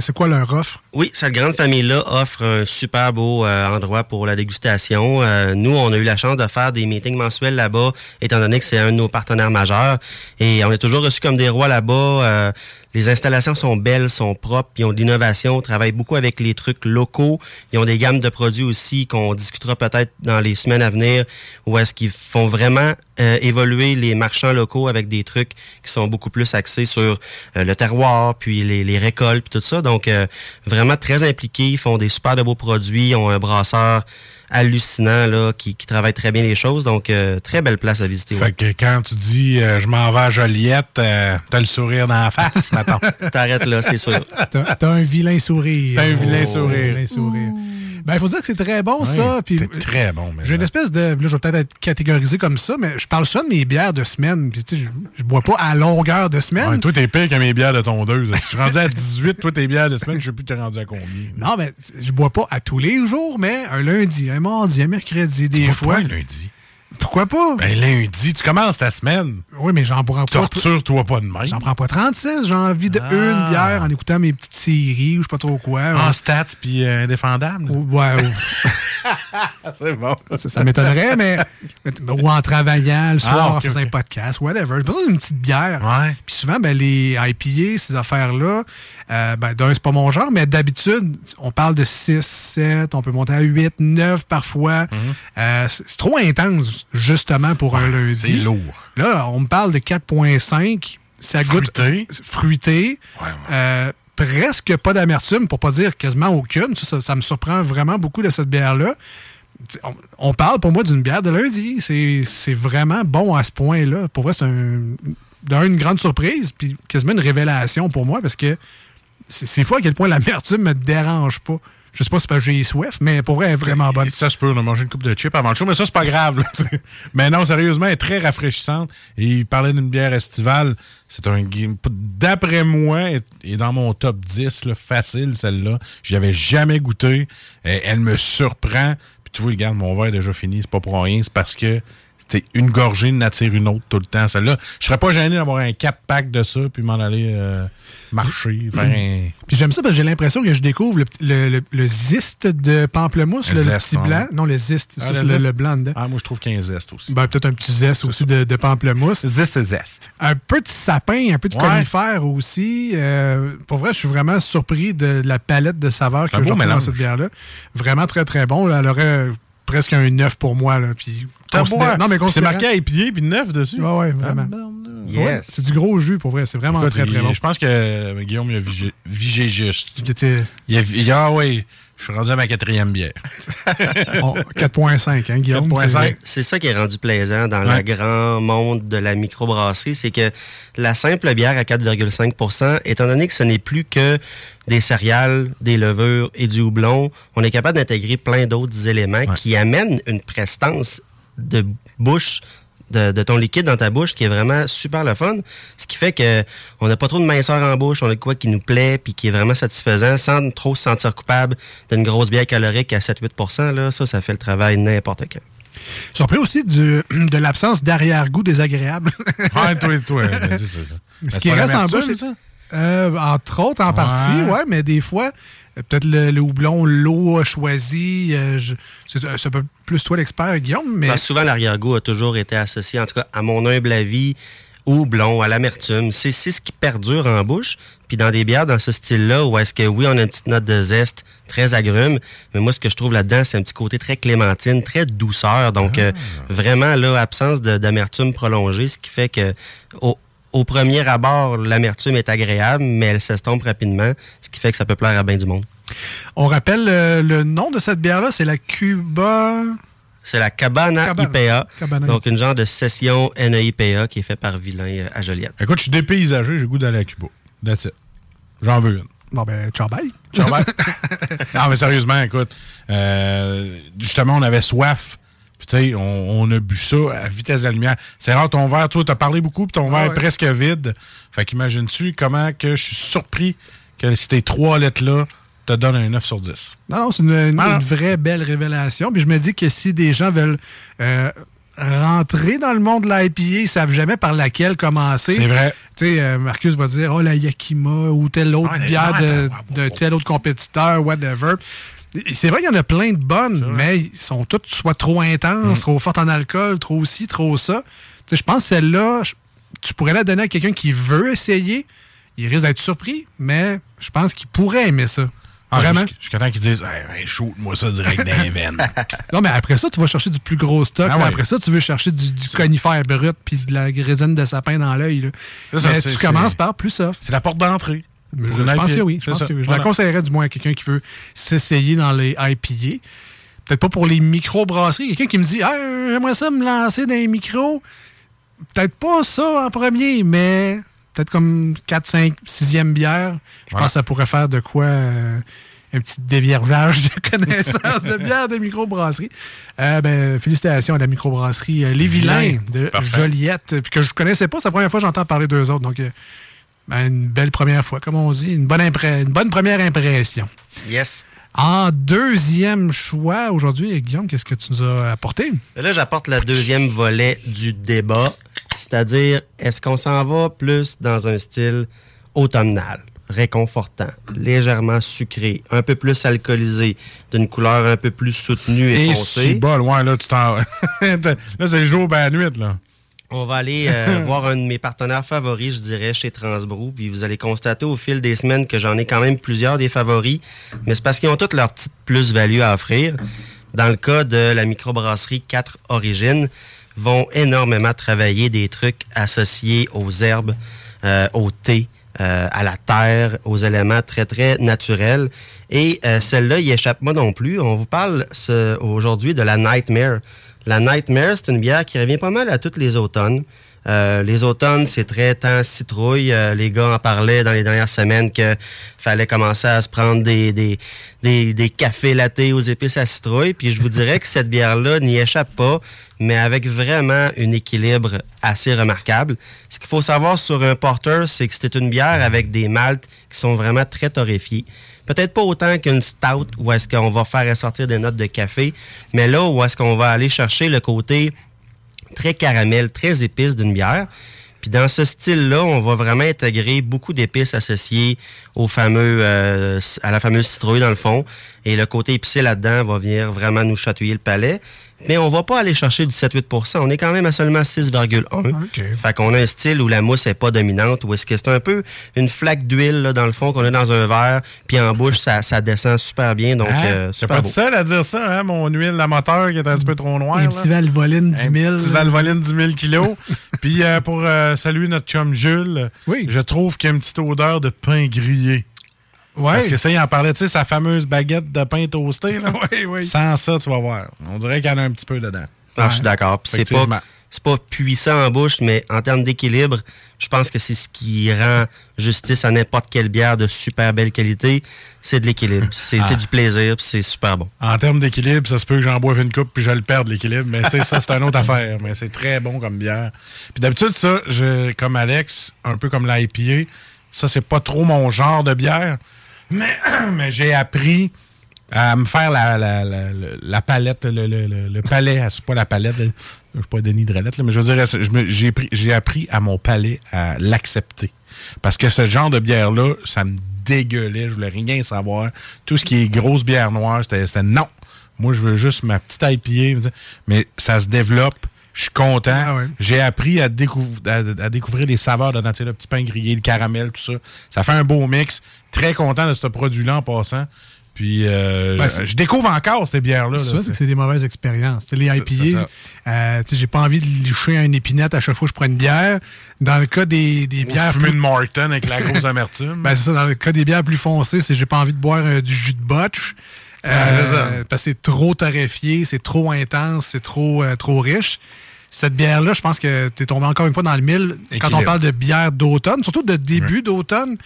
C'est quoi leur offre? Oui, cette grande famille-là offre un super beau euh, endroit pour la dégustation. Euh, nous, on a eu la chance de faire des meetings mensuels là-bas, étant donné que c'est un de nos partenaires majeurs. Et on est toujours reçus comme des rois là-bas. Les installations sont belles, sont propres, ils ont de l'innovation, travaillent beaucoup avec les trucs locaux. Ils ont des gammes de produits aussi qu'on discutera peut-être dans les semaines à venir, où est-ce qu'ils font vraiment euh, évoluer les marchands locaux avec des trucs qui sont beaucoup plus axés sur euh, le terroir, puis les, les récoltes, puis tout ça. Donc, euh, vraiment très impliqués, ils font des super de beaux produits, ils ont un brasseur hallucinant là, qui, qui travaille très bien les choses. Donc, euh, très belle place à visiter. Fait que quand tu dis euh, je m'en vais à Joliette, euh, t'as le sourire dans la face, mettons. (laughs) T'arrêtes là, c'est sûr. T'as t'as un vilain sourire. T'as un vilain Oh, sourire. vilain sourire. Ben, il faut dire que c'est très bon, ça. Puis, très bon, mais J'ai une espèce de. Là, je vais peut-être être catégorisé comme ça, mais je parle souvent de mes bières de semaine. Puis, tu sais, je, je bois pas à longueur de semaine. Ouais, toi, t'es pire que mes bières de tondeuse. Je suis rendu à 18, toi, tes bières de semaine, je sais plus t'es rendu à combien. Non, mais je bois pas à tous les jours, mais un lundi, un mardi, un mercredi, des fois. pas lundi? Pourquoi pas? Ben, lundi, tu commences ta semaine. Oui, mais j'en prends pas. Torture-toi pas de même. J'en prends pas 36. J'ai envie de Ah. une bière en écoutant mes petites séries ou je sais pas trop quoi. En stats puis euh, indéfendable. Ouais, ouais. (laughs) c'est bon. Ça, ça m'étonnerait, mais, mais- Ou en travaillant le soir, Ah, ok, en faisant un podcast, whatever. J'ai besoin d'une petite bière. Ouais. Puis souvent, ben, les IPA, ces affaires-là, euh, ben, d'un, c'est pas mon genre, mais d'habitude, on parle de 6, 7, on peut monter à 8, 9 parfois. Mhm. Euh, c'est trop intense, justement, pour un lundi. c'est lourd. Là, on me parle de 4,5. Ça goûte Fruité. Euh, presque pas d'amertume, pour pas dire quasiment aucune. Ça, ça- ça me surprend vraiment beaucoup de cette bière-là. On, on parle pour moi d'une bière de lundi. C'est vraiment bon à ce point-là. Pour vrai, c'est un, une grande surprise, puis quasiment une révélation pour moi, parce que c'est c'est fou à quel point l'amertume me dérange pas. Je sais pas si c'est parce que j'ai mais pour vrai, elle est vraiment bonne. Ça se peut, on a mangé une coupe de chips avant le show, mais ça, c'est pas grave. (laughs) mais non, sérieusement, elle est très rafraîchissante. Et il parlait d'une bière estivale. C'est un game. D'après moi, elle est dans mon top 10, là, facile, celle-là. J'y avais jamais goûté. Elle me surprend. Puis tu vois, regarde, mon verre est déjà fini. C'est pas pour rien. C'est parce que c'était une gorgée de nature une autre tout le temps. Celle-là, je serais pas gêné d'avoir un 4-pack de ça, puis m'en aller euh, marcher, faire un. Puis j'aime ça parce que j'ai l'impression que je découvre le, le, le- le zeste de pamplemousse, Le zeste, petit blanc. Non, le zeste, Ah, ça, le blanc dedans. Ah, moi, je trouve qu'il y a un zeste aussi. Ben, peut-être un petit zeste aussi de, de pamplemousse. Zeste, zeste. Un peu de sapin, un peu de Ouais. conifère aussi. Euh, pour vrai, je suis vraiment surpris de la palette de saveurs que retrouve dans cette bière-là. Vraiment très, très bon. là. Elle aurait presque un 9 pour moi. Là. Puis, Non, mais c'est marqué à épier puis neuf dessus. Ouais, ouais, vraiment. Yes. Ouais, c'est du gros jus, pour vrai. C'est vraiment Écoute, très, très il- bon. Je pense que euh, Guillaume il a vigé, vigé juste. Il était Il a, il a- ah oui, je suis rendu à ma quatrième bière. (laughs) oh, 4.5, hein, Guillaume? 4.5. C'est ça qui est rendu plaisant dans Ouais. le grand monde de la microbrasserie, c'est que la simple bière à 4,5% étant donné que ce n'est plus que des céréales, des levures et du houblon, on est capable d'intégrer plein d'autres éléments qui amènent une prestance de bouche de, de ton liquide dans ta bouche qui est vraiment super le fun. Ce qui fait que on n'a pas trop de minceur en bouche, on a quoi qui nous plaît puis qui est vraiment satisfaisant sans trop se sentir coupable d'une grosse bière calorique à 7-8 là, ça, ça fait le travail n'importe quand. Surpris aussi du- (clears throat) de l'absence d'arrière-goût désagréable. Ouais, toi, toi, (laughs) c'est ça. Ce C'est qui reste en bouche, ça? Euh, entre autres, en Ouais. partie, ouais, mais des fois, euh, peut-être le, le houblon, l'eau a choisi. euh, c'est un peu plus toi l'expert, Guillaume, mais. Que souvent, l'arrière-goût a toujours été associé, en tout cas, à mon humble avis, au blond, à l'amertume. C'est ce qui perdure en bouche. Puis dans des bières dans ce style-là, où est-ce que oui, on a une petite note de zeste, très agrume, mais moi, ce que je trouve là-dedans, c'est un petit côté très clémentine, très douceur. Donc, euh, vraiment, là, absence d'amertume prolongée, ce qui fait que au, au premier abord, l'amertume est agréable, mais elle s'estompe rapidement, ce qui fait que ça peut plaire à bien du monde. On rappelle euh, le nom de cette bière-là, c'est la Cuba. C'est la Cabana, Cabana. IPA. Cabana. Donc, une genre de session NEIPA qui est faite par Vilain euh, à Joliette. Écoute, je suis dépaysagé, j'ai le goût d'aller à Cuba. That's it. J'en veux une. Bon, ben, ciao, bye. Ciao, bye. (laughs) non, mais sérieusement, écoute, euh, justement, on avait soif. Sais, on, on a bu ça à vitesse de la lumière. C'est rare, ton verre, toi, t'as parlé beaucoup, puis ton Ah verre ouais. est presque vide. Fait qu'imagine-tu comment que je suis surpris que ces trois lettres-là te donnent un 9 sur 10. Non, non, c'est une, une- Ah. une vraie belle révélation. Puis je me dis que si des gens veulent euh, rentrer dans le monde de l'IPA, ils savent jamais par laquelle commencer. C'est vrai. Tu sais, euh, Marcus va dire, oh, la Yakima ou telle autre Ah, bière de tel autre compétiteur, whatever. C'est vrai qu'il y en a plein de bonnes, mais ils sont toutes soit trop Mm. intenses, trop fortes en alcool, trop ci, trop ça. Je pense que celle-là, je- tu pourrais la donner à quelqu'un qui veut essayer. Il risque d'être surpris, mais je pense qu'il pourrait aimer ça. Ah, Vraiment? jusqu'- Jusqu'à temps qu'ils disent hey, hey, shoot-moi ça direct dans les veines. (laughs) Non, mais après ça, tu vas chercher du plus gros stock. Ah ouais. Après ça, tu veux chercher du, du conifère brut puis de la résine de sapin dans l'œil. tu commences par plus soft. C'est la porte d'entrée. Je, je pense que oui. Je, C'est pense ça. que oui. Je Voilà. la conseillerais du moins à quelqu'un qui veut s'essayer dans les IPA. Peut-être pas pour les micro-brasseries. Quelqu'un qui me dit ah, J'aimerais ça me lancer dans les micros. Peut-être pas ça en premier, mais peut-être comme 4, 5, 6e bière. Je Voilà. pense que ça pourrait faire de quoi euh, un petit déviergeage de (laughs) connaissances de bière de microbrasserie. Euh, ben, félicitations à la microbrasserie euh, Les Vilains Vilain. de Parfait. Joliette, euh, puis que je connaissais pas. C'est la première fois que j'entends parler d'eux autres. Donc, ben, une belle première fois, comme on dit. Une bonne, impré- une bonne première impression. Yes. En deuxième choix, aujourd'hui, Guillaume, qu'est-ce que tu nous as apporté? Et Là, j'apporte le deuxième volet du débat, c'est-à-dire est-ce qu'on s'en va plus dans un style automnal, réconfortant, légèrement sucré, un peu plus alcoolisé, d'une couleur un peu plus soutenue et, Et foncée? c'est bol, ouais, là, tu t'en. (laughs) là, c'est le jour, ben, la nuit, là. On va aller euh, (laughs) voir un de mes partenaires favoris, je dirais, chez Transbrou. Puis vous allez constater au fil des semaines que j'en ai quand même plusieurs des favoris. Mais c'est parce qu'ils ont toutes leur petite plus-value à offrir. Dans le cas de la microbrasserie 4 Origines, vont énormément travailler des trucs associés aux herbes, euh, au thé, euh, à la terre, aux éléments très, très naturels. Et euh, celle-là, il échappe pas non plus. On vous parle aujourd'hui de la Nightmare. La Nightmare, c'est une bière qui revient pas mal à toutes les automnes. Euh, les automnes, c'est très temps citrouille. Euh, les gars en parlaient dans les dernières semaines que fallait commencer à se prendre des, des, des, cafés lattés aux épices à citrouille. Puis je vous dirais que cette bière-là n'y échappe pas, mais avec vraiment un équilibre assez remarquable. Ce qu'il faut savoir sur un porter, c'est que c'est une bière avec des maltes qui sont vraiment très torréfiés. Peut-être pas autant qu'une stout où est-ce qu'on va faire ressortir des notes de café, mais là où est-ce qu'on va aller chercher le côté très caramel, très épice d'une bière. Puis dans ce style-là, on va vraiment intégrer beaucoup d'épices associées au fameux, euh, à la fameuse citrouille dans le fond. Et le côté épicé là-dedans va venir vraiment nous chatouiller le palais. Mais on va pas aller chercher du 7-8 On est quand même à seulement 6,1. Fait qu'on a un style où la mousse est pas dominante, où est-ce que c'est un peu une flaque d'huile là, dans le fond qu'on a dans un verre, puis en bouche ça, ça descend super bien, donc Hein? euh, super pas beau. tout seul à dire ça, hein? Mon huile, la moteur qui est un petit peu trop noire. Un petit Valvoline 10 000. Un petit Valvoline 10 000 kilos. (laughs) Puis euh, pour euh, saluer notre chum Jules, je trouve qu'il y a une petite odeur de pain grillé. Ouais. Parce que ça, il en parlait, tu sais, sa fameuse baguette de pain toasté. Là. (laughs) Oui, oui. Sans ça, tu vas voir. On dirait qu'il y en a un petit peu dedans. Ah, je suis d'accord. Puis C'est pas, c'est pas puissant en bouche, mais en termes d'équilibre, je pense que c'est ce qui rend justice à n'importe quelle bière de super belle qualité. C'est de l'équilibre. (laughs) C'est Ah. du plaisir, puis c'est super bon. En termes d'équilibre, ça se peut que j'en boive une coupe puis je le perde, l'équilibre. Mais tu sais, ça, c'est une autre (laughs) affaire. Mais c'est très bon comme bière. Puis d'habitude, ça, je, comme Alex, un peu comme l'IPA, ça, c'est pas trop mon genre de bière. Mais, (clears throat) mais j'ai appris à me faire la, la, la, la palette, le, le, le, le palais. C'est pas la palette. Je suis pas Denis Drelette, mais je veux dire, j'ai pris- j'ai appris à mon palais à l'accepter. Parce que ce genre de bière-là, ça me dégueulait. Je voulais rien savoir. Tout ce qui est grosse bière noire, c'était non. Moi, je veux juste ma petite IPA. Mais ça se développe. Je suis content. J'ai appris à, découv- à, à découvrir les saveurs de le petit pain grillé, le caramel, tout ça. Ça fait un beau mix. Très content de ce produit-là en passant. Puis, euh, Ben, je, découvre encore ces bières-là. Ça, c'est que c'est des mauvaises expériences. Les IPA, euh, j'ai pas envie de licher un épinette à chaque fois que je prends une bière. Dans le cas des, des Ou bières. fumer plus- une Martin avec la grosse amertume. (laughs) Ben, c'est ça, dans le cas des bières plus foncées, c'est j'ai pas envie de boire euh, du jus de botch. Ça. parce que c'est trop torréfié, c'est trop intense, c'est trop, euh, trop riche. Cette bière-là, je pense que tu es tombé encore une fois dans le mille quand on parle de bière d'automne, surtout de début d'automne,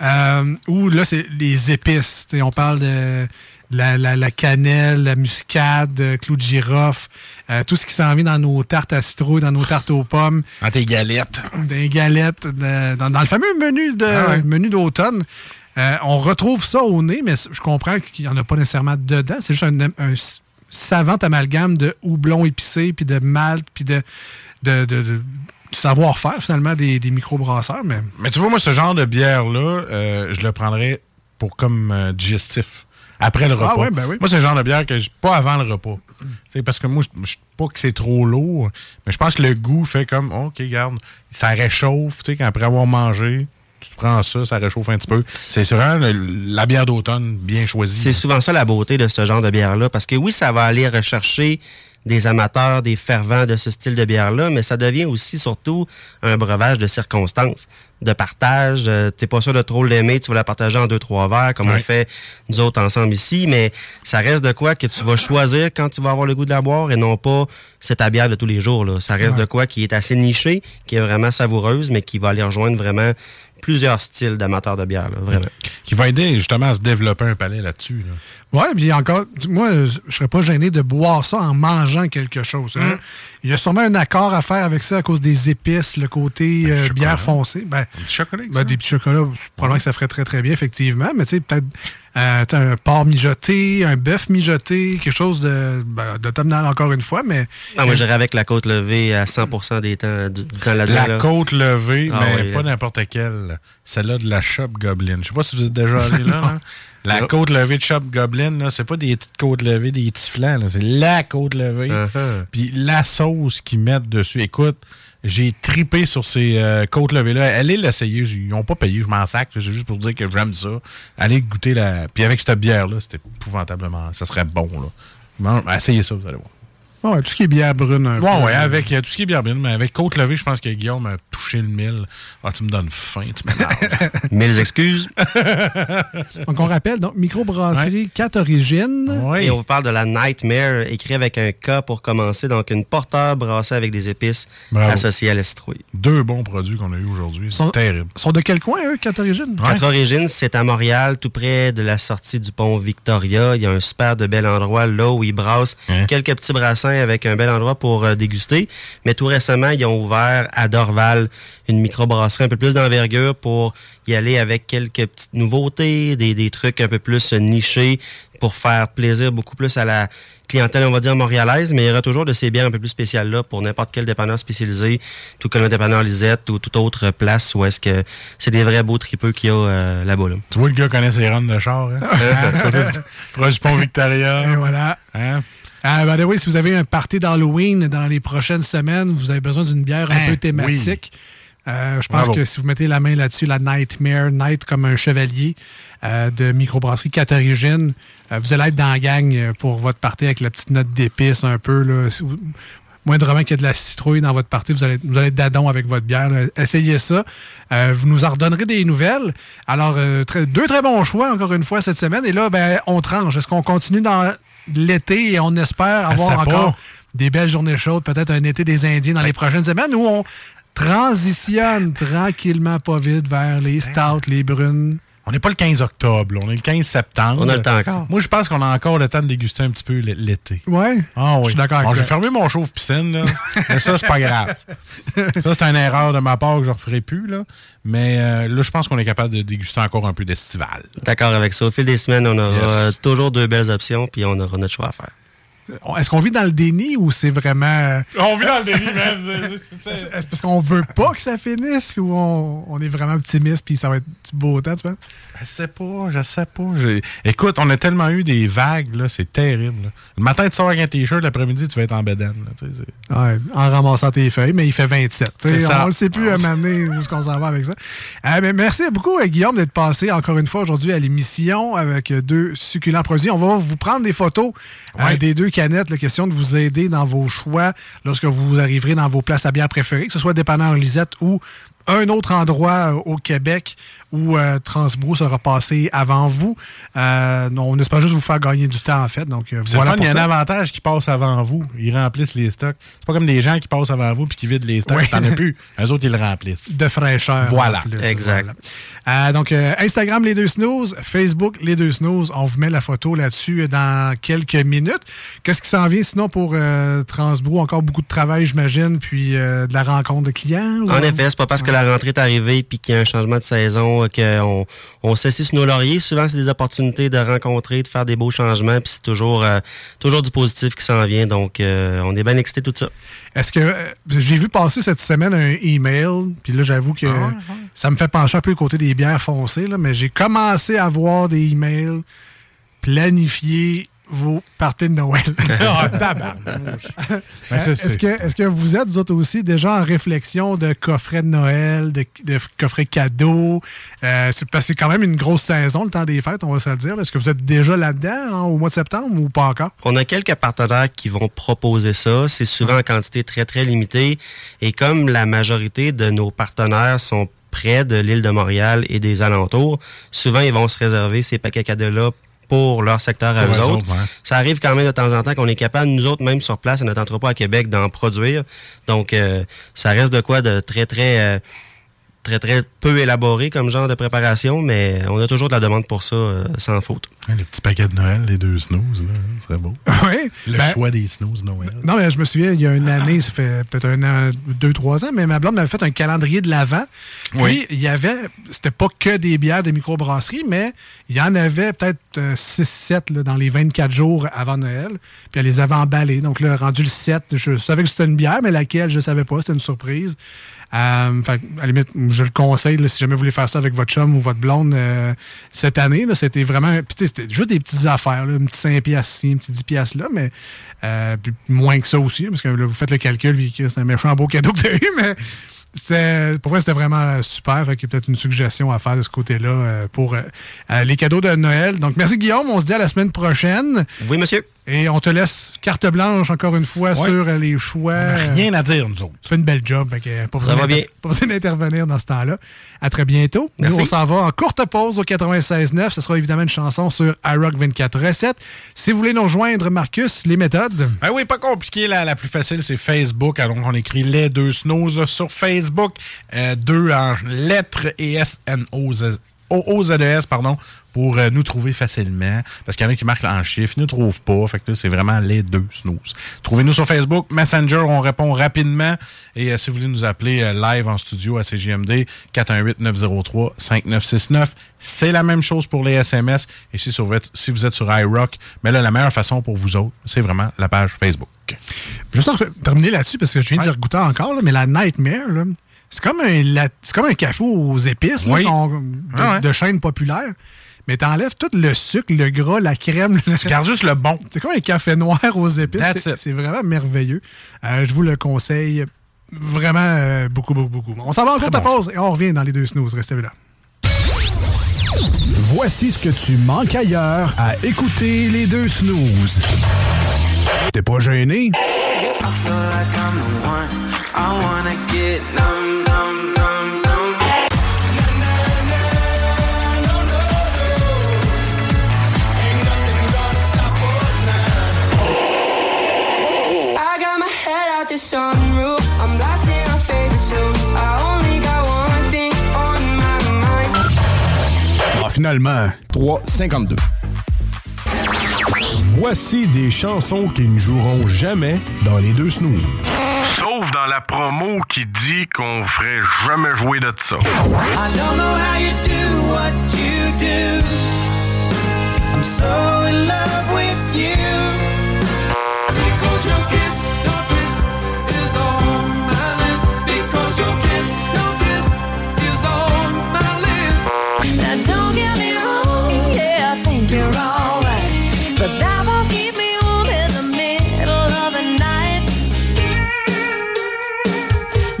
euh, où là, c'est les épices. On parle de la, la- la cannelle, la muscade, euh, clou de girofle, euh, tout ce qui s'en vient dans nos tartes à citrouille, dans nos tartes aux pommes. Dans tes galettes. Des galettes, de- dans, dans le fameux menu de Ah ouais. menu d'automne. Euh, on retrouve ça au nez, mais je comprends qu'il n'y en a pas nécessairement dedans. C'est juste un, un- savant amalgame de houblon épicé, puis de malt, puis de, de, de- de savoir-faire, finalement, des, des microbrasseurs. Mais Mais tu vois, moi, ce genre de bière-là, euh, je le prendrais pour comme euh, digestif. Après le Ah repas. ouais, ben oui. Moi, c'est le genre de bière que je pas avant le repas. Sais, parce que moi, je je- pas que c'est trop lourd, mais je pense que le goût fait comme, OK, garde, ça réchauffe, tu sais, qu'après avoir mangé, tu te prends ça, ça réchauffe un petit peu. C'est vraiment le- la bière d'automne bien choisie. C'est souvent ça la beauté de ce genre de bière-là, parce que oui, ça va aller rechercher des amateurs, des fervents de ce style de bière-là, mais ça devient aussi surtout un breuvage de circonstances, de partage. Euh, T'es pas sûr de trop l'aimer, tu vas la partager en deux, trois verres, comme on fait nous autres ensemble ici, mais ça reste de quoi que tu vas choisir quand tu vas avoir le goût de la boire et non pas c'est ta bière de tous les jours. Là. Ça reste Ouais. de quoi qui est assez niché, qui est vraiment savoureuse, mais qui va aller rejoindre vraiment plusieurs styles d'amateurs de bière, là, vraiment. Qui va aider justement à se développer un palais là-dessus. là. Ouais, puis encore, moi, je serais pas gêné de boire ça en mangeant quelque chose. hein. Hum. Il y a sûrement un accord à faire avec ça à cause des épices, le côté euh, bière foncée. Ben, Un petit chocolat. ben, des petits chocolats, probablement que ça ferait très très bien, effectivement. Mais tu sais, peut-être euh, un porc mijoté, un bœuf mijoté, quelque chose de ben, d'automnal encore une fois, mais. Ah, moi, j'irais avec la côte levée à 100% des temps, du, là-dedans. La là. côte levée, Ah mais oui, pas n'importe quelle. Celle-là de la Shop Goblin. Je sais pas si vous êtes déjà allé là. hein. La côte levée de Shop Goblin, là, c'est pas des petites côtes levées, des petits. C'est la côte levée. Uh-huh. Puis la sauce qu'ils mettent dessus. Écoute, j'ai tripé sur ces euh, côtes levées-là. Allez l'essayer. Ils n'ont pas payé, je m'en sac. C'est juste pour dire que j'aime ça. Allez goûter la. Puis avec cette bière-là, c'était épouvantablement. Ça serait bon. Là. Essayez ça, vous allez voir. Ouais, tout ce qui est bière brune. un Ouais, ouais, avec euh, tout ce qui est bien bien, mais avec côte levée, je pense que Guillaume a touché le mille. Ah, tu me donnes faim, tu m'énerves. (laughs) Mille excuses. (laughs) Donc, on rappelle, donc, microbrasserie 4 origines. Et on vous parle de la Nightmare, écrit avec un K pour commencer. Donc, une porteur brassée avec des épices Bravo. associées à la citrouille. Deux bons produits qu'on a eu aujourd'hui. C'est Sont- terrible. sont de quel coin, eux, 4 origines? Quatre origines, c'est à Montréal, tout près de la sortie du pont Victoria. Il y a un super de bel endroit là où ils brassent Hein? quelques petits brassins avec un bel endroit pour euh, déguster. Mais tout récemment, ils ont ouvert à Dorval une microbrasserie un peu plus d'envergure pour y aller avec quelques petites nouveautés, des, des trucs un peu plus nichés pour faire plaisir beaucoup plus à la clientèle, on va dire, montréalaise, mais il y aura toujours de ces bières un peu plus spéciales là pour n'importe quel dépanneur spécialisé, tout comme le dépanneur Lisette ou toute autre place où est-ce que c'est des vrais beaux tripeux qu'il y a euh, là-bas. Là. Tu vois, le gars connaît ses runs de char. Hein? (laughs) Du- Proche du pont Victoria. Et voilà. Hein? Ah, by the way, si vous avez un party d'Halloween dans les prochaines semaines, vous avez besoin d'une bière un Hein, peu thématique. Euh, je pense Bravo. que si vous mettez la main là-dessus, la Nightmare, Night comme un chevalier euh, de microbrasserie 4 origines, euh, vous allez être dans la gang euh, pour votre party avec la petite note d'épices un peu. Là. Si vous- moindrement qu'il y a de la citrouille dans votre partie, vous allez, vous allez être dadon avec votre bière. là. Essayez ça. Vous nous en redonnerez des nouvelles. Alors, très- deux très bons choix, encore une fois, cette semaine. Et là, ben, on tranche. Est-ce qu'on continue dans l'été et on espère avoir encore des belles journées chaudes, peut-être un été des Indiens dans les prochaines semaines où on transitionne tranquillement, pas vite, vers les stouts, les brunes. On n'est pas le 15 octobre, là. on est le 15 septembre. On a le temps encore. Moi, je pense qu'on a encore le temps de déguster un petit peu l'été. Ouais. Ah oui. Je suis d'accord Bon, j'ai fermé mon chauffe-piscine, là. mais ça, c'est pas grave. (laughs) Ça, c'est une erreur de ma part que je ne referai plus, là. Mais euh, là, je pense qu'on est capable de déguster encore un peu d'estival. D'accord avec ça. Au fil des semaines, on aura Yes. toujours deux belles options, puis on aura notre choix à faire. Est-ce qu'on vit dans le déni ou c'est vraiment. On vit dans le déni, man. Est-ce parce qu'on veut pas que ça finisse ou on, on est vraiment optimiste puis ça va être du beau temps, tu penses? Je sais pas, je sais pas. Écoute, on a tellement eu des vagues, là, c'est terrible. là. Le matin, tu sors avec un t-shirt, l'après-midi, tu vas être en c'est- Ouais, en ramassant tes feuilles, mais il fait 27. Tu sais, C'est ça. On ne sait plus à donné où qu'on s'en va avec ça. Euh, mais merci beaucoup, euh, Guillaume, d'être passé encore une fois aujourd'hui à l'émission avec euh, deux succulents produits. On va vous prendre des photos euh, des deux La question de vous aider dans vos choix lorsque vous arriverez dans vos places à bière préférées, que ce soit dépanneur Lisette ou un autre endroit euh, au Québec où euh, Transbrou sera passé avant vous. Euh, non, on espère juste vous faire gagner du temps, en fait. Donc, euh, voilà il y a un avantage qui passe avant vous. Ils remplissent les stocks. C'est pas comme des gens qui passent avant vous puis qui vident les stocks. Ouais. T'en as plus. (laughs) Eux autres, ils le remplissent. de fraîcheur. Voilà. plus. Exact. Voilà. Euh, donc, euh, Instagram, les deux snooze, Facebook, les deux snooze. On vous met la photo là-dessus dans quelques minutes. Qu'est-ce qui s'en vient sinon pour euh, Transbrou? Encore beaucoup de travail, j'imagine, puis euh, de la rencontre de clients? ou- En effet, c'est pas parce que la rentrée est arrivée puis qu'il y a un changement de saison qu'on qu'on on nos lauriers. Souvent, c'est des opportunités de rencontrer, de faire des beaux changements, puis c'est toujours euh, toujours du positif qui s'en vient. Donc, euh, on est bien excités tout ça. Est-ce que euh, j'ai vu passer cette semaine un email, puis là j'avoue que ça me fait pencher un peu côté des bières foncées, là, mais j'ai commencé à voir des emails planifiés vos parties de Noël. (laughs) Ah, (laughs) tabarnouche. Ben, Est-ce c'est- que, est-ce que vous êtes, vous autres aussi, déjà en réflexion de coffrets de Noël, de, de coffrets cadeaux? Euh, c'est parce que c'est quand même une grosse saison, le temps des fêtes, on va se le dire. Est-ce que vous êtes déjà là-dedans hein, au mois de septembre ou pas encore? On a quelques partenaires qui vont proposer ça. C'est souvent en quantité très, très limitée. Et comme la majorité de nos partenaires sont près de l'île de Montréal et des alentours, souvent, ils vont se réserver ces paquets cadeaux-là pour leur secteur à eux eux autres. autres, ouais. Ça arrive quand même de temps en temps qu'on est capable, nous autres, même sur place, à notre entrepôt à Québec, d'en produire. Donc, euh, ça reste de quoi de très, très... euh, très, très peu élaboré comme genre de préparation, mais on a toujours de la demande pour ça, euh, sans faute. Hein, Le petit paquet de Noël, les deux snooze, là, ce serait beau. (laughs) Oui. Le Ben, choix des snooze Noël. Non, mais je me souviens, il y a une année, ça fait peut-être un an, deux, trois ans, mais ma blonde m'avait fait un calendrier de l'Avent. Puis, Oui. il y avait, c'était pas que des bières de microbrasserie, mais il y en avait peut-être 6-7 dans les 24 jours avant Noël. Puis elle les avait emballés. Donc là, rendu le 7, je savais que c'était une bière, mais laquelle, je savais pas. C'était une surprise. Euh, fait, à la limite, je le conseille, là, si jamais vous voulez faire ça avec votre chum ou votre blonde euh, cette année, c'était vraiment. C'était juste des petites affaires, là, un petit 5 piastres ici, un petit 10 piastres là, mais euh, moins que ça aussi, parce que là, vous faites le calcul, puis c'est un méchant beau cadeau que tu as eu, mais pour moi, c'était vraiment super. Fait qu'il y a peut-être une suggestion à faire de ce côté-là euh, pour euh, les cadeaux de Noël. Donc, merci Guillaume. On se dit à la semaine prochaine. Oui, monsieur. Et on te laisse carte blanche encore une fois Ouais. sur les choix. On rien à dire, nous autres. Tu fais une belle job. Fait euh, pas besoin d'intervenir dans ce temps-là. À très bientôt. Merci. Nous, on s'en va en courte pause au 96.9. Ce sera évidemment une chanson sur iRock 24 recettes. Si vous voulez nous rejoindre, Marcus, les méthodes? Ben oui, pas compliqué. La, la plus facile, c'est Facebook. Alors, on écrit les deux snooze sur Facebook. Euh, deux en lettres et S-N-O-Z. O-O-Z-E-S, pardon, pour euh, nous trouver facilement. Parce qu'il y en a qui marquent en chiffres, ils ne trouvent pas. Fait que là, c'est vraiment les deux snooze. Trouvez-nous sur Facebook, Messenger, on répond rapidement. Et euh, si vous voulez nous appeler euh, live en studio à CGMD, 418-903-5969. C'est la même chose pour les SMS. Et si, sur si vous êtes sur iRock, mais là, la meilleure façon pour vous autres, c'est vraiment la page Facebook. Juste en terminer là-dessus, parce que je viens d'y regoûter encore, là, mais la Nightmare, là, c'est comme, un la- c'est comme un café aux épices là, Oui. de, Ah ouais. de chaîne populaire. Mais t'enlèves tout le sucre, le gras, la crème. Tu gardes juste le bon. (laughs) C'est comme un café noir aux épices. C'est vraiment merveilleux. Euh, je vous le conseille vraiment euh, beaucoup, beaucoup, beaucoup. On s'en va en courte bon. pause et on revient dans les deux snooze. Restez là. Voici ce que tu manques ailleurs à écouter les deux snooze. T'es pas gêné? I feel like I'm the one. I wanna get numb, numb, numb, numb. I got my head out the sunroof. I'm blasting our favorite tunes. I only got one thing on my mind. Ah, finalement. 3,52. Voici des chansons qui ne joueront jamais dans les deux snooze. La promo qui dit qu'on ferait jamais jouer de ça.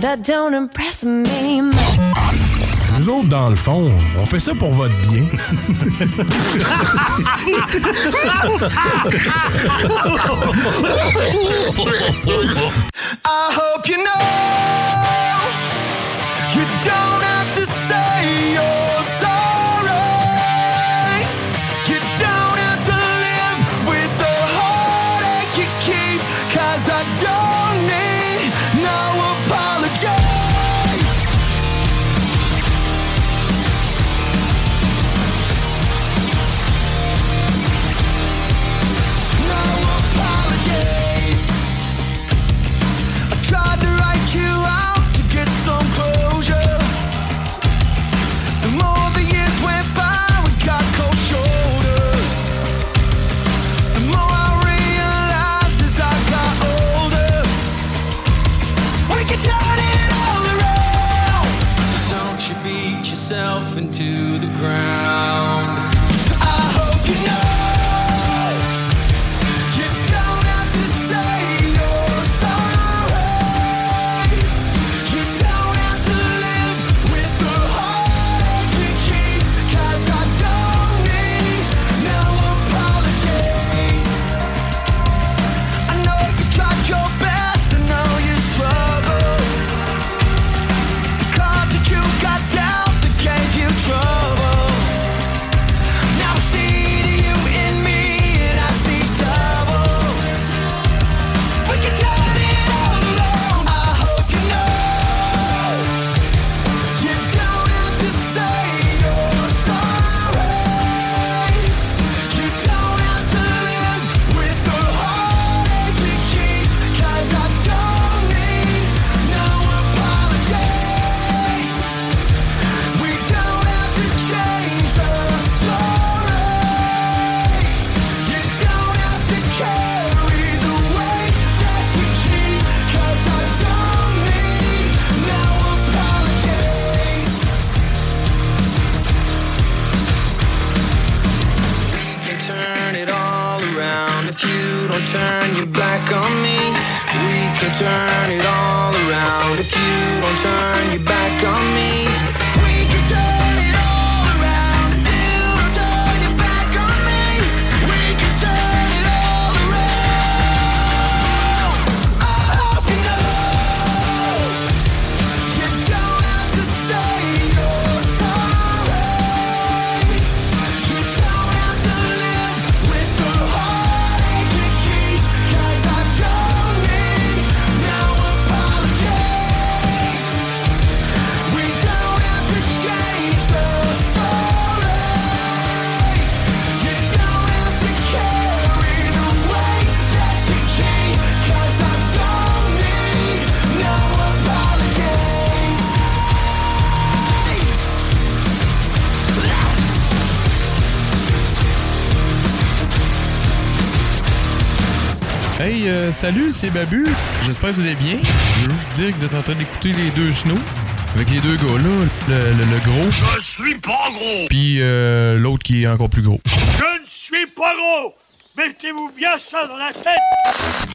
That don't impress me much. Nous autres, dans le fond, on fait ça pour votre bien. (laughs) I hope you know salut, c'est Babu. J'espère que vous allez bien. Je veux juste dire que vous êtes en train d'écouter les deux snows. Avec les deux gars là, le, le, le gros. Je suis pas gros! Puis euh, l'autre qui est encore plus gros. Je ne suis pas gros! Mettez-vous bien ça dans la tête!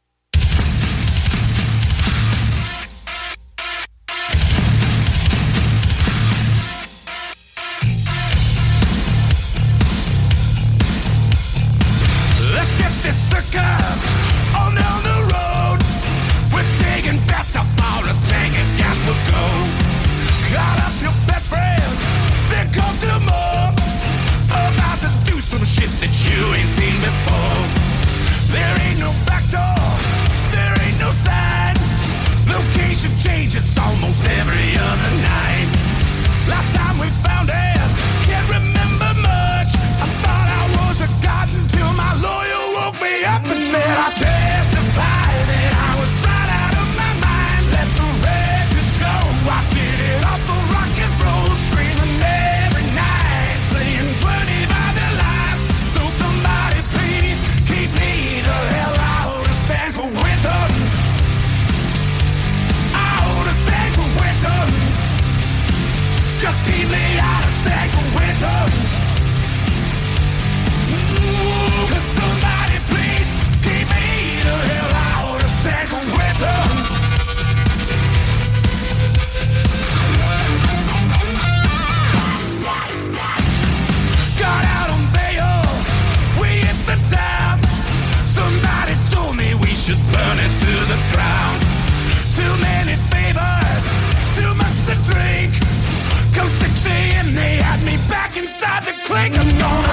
click, I'm gonna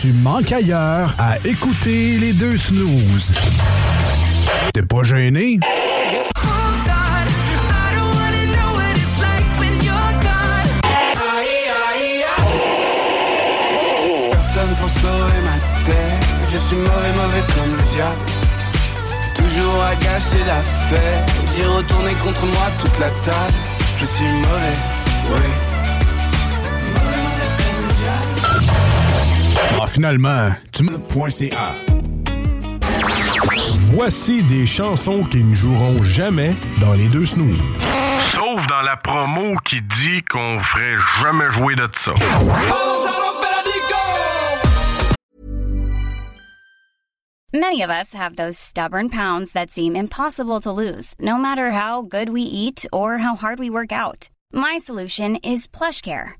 tu manques ailleurs à écouter les deux snooze. T'es pas gêné? Personne pour sauver ma tête. Je suis mauvais, mauvais comme le diable. Toujours à gâcher la fête. J'ai retourné contre moi toute la table. Je suis mauvais, oui. Finalement, tu m'as.ca. Voici des chansons qui ne joueront jamais dans les deux snooze. Sauf dans la promo qui dit qu'on ferait jamais jouer de ça. Many of us have those stubborn pounds that seem impossible to lose, no matter how good we eat or how hard we work out. My solution is PlushCare.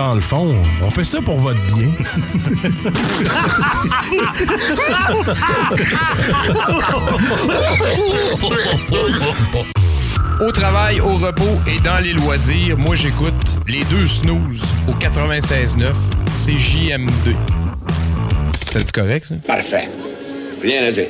Dans le fond, on fait ça pour votre bien. Au travail, au repos et dans les loisirs, moi j'écoute les deux snooze au 96.9 CJMD. C'est correct ça? Parfait. Rien à dire.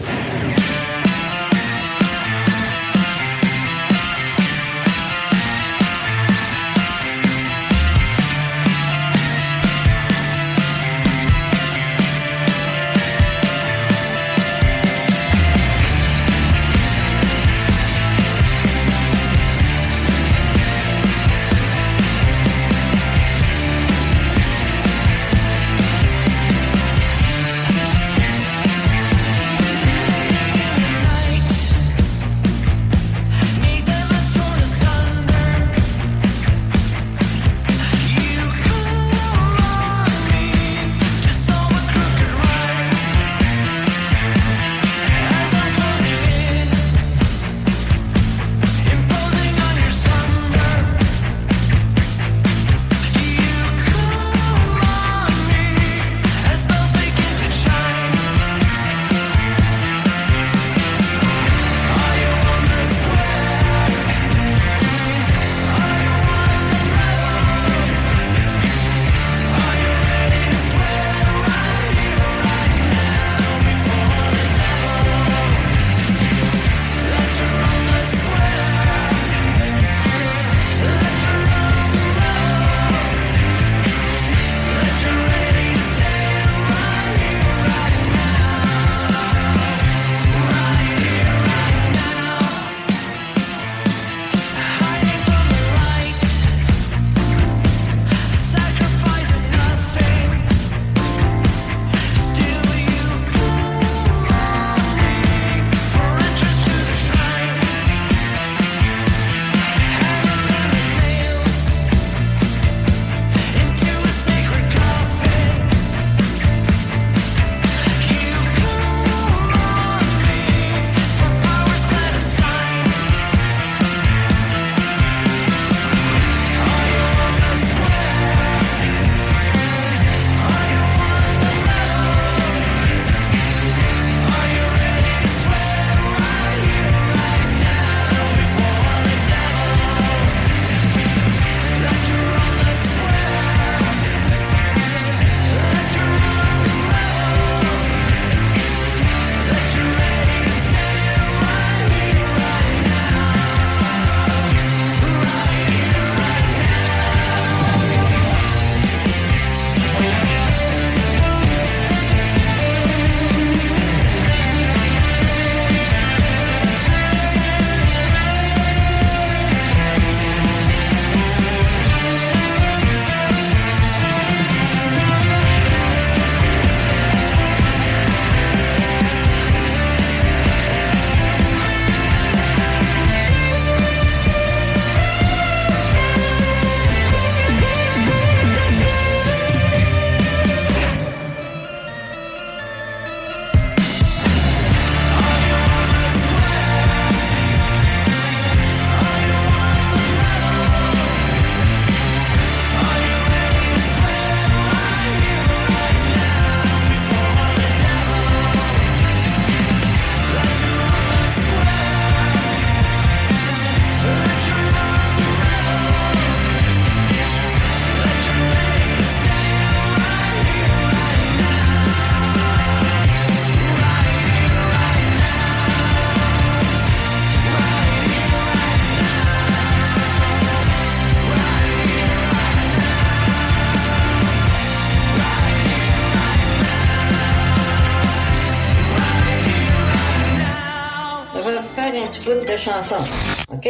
Chansons. OK?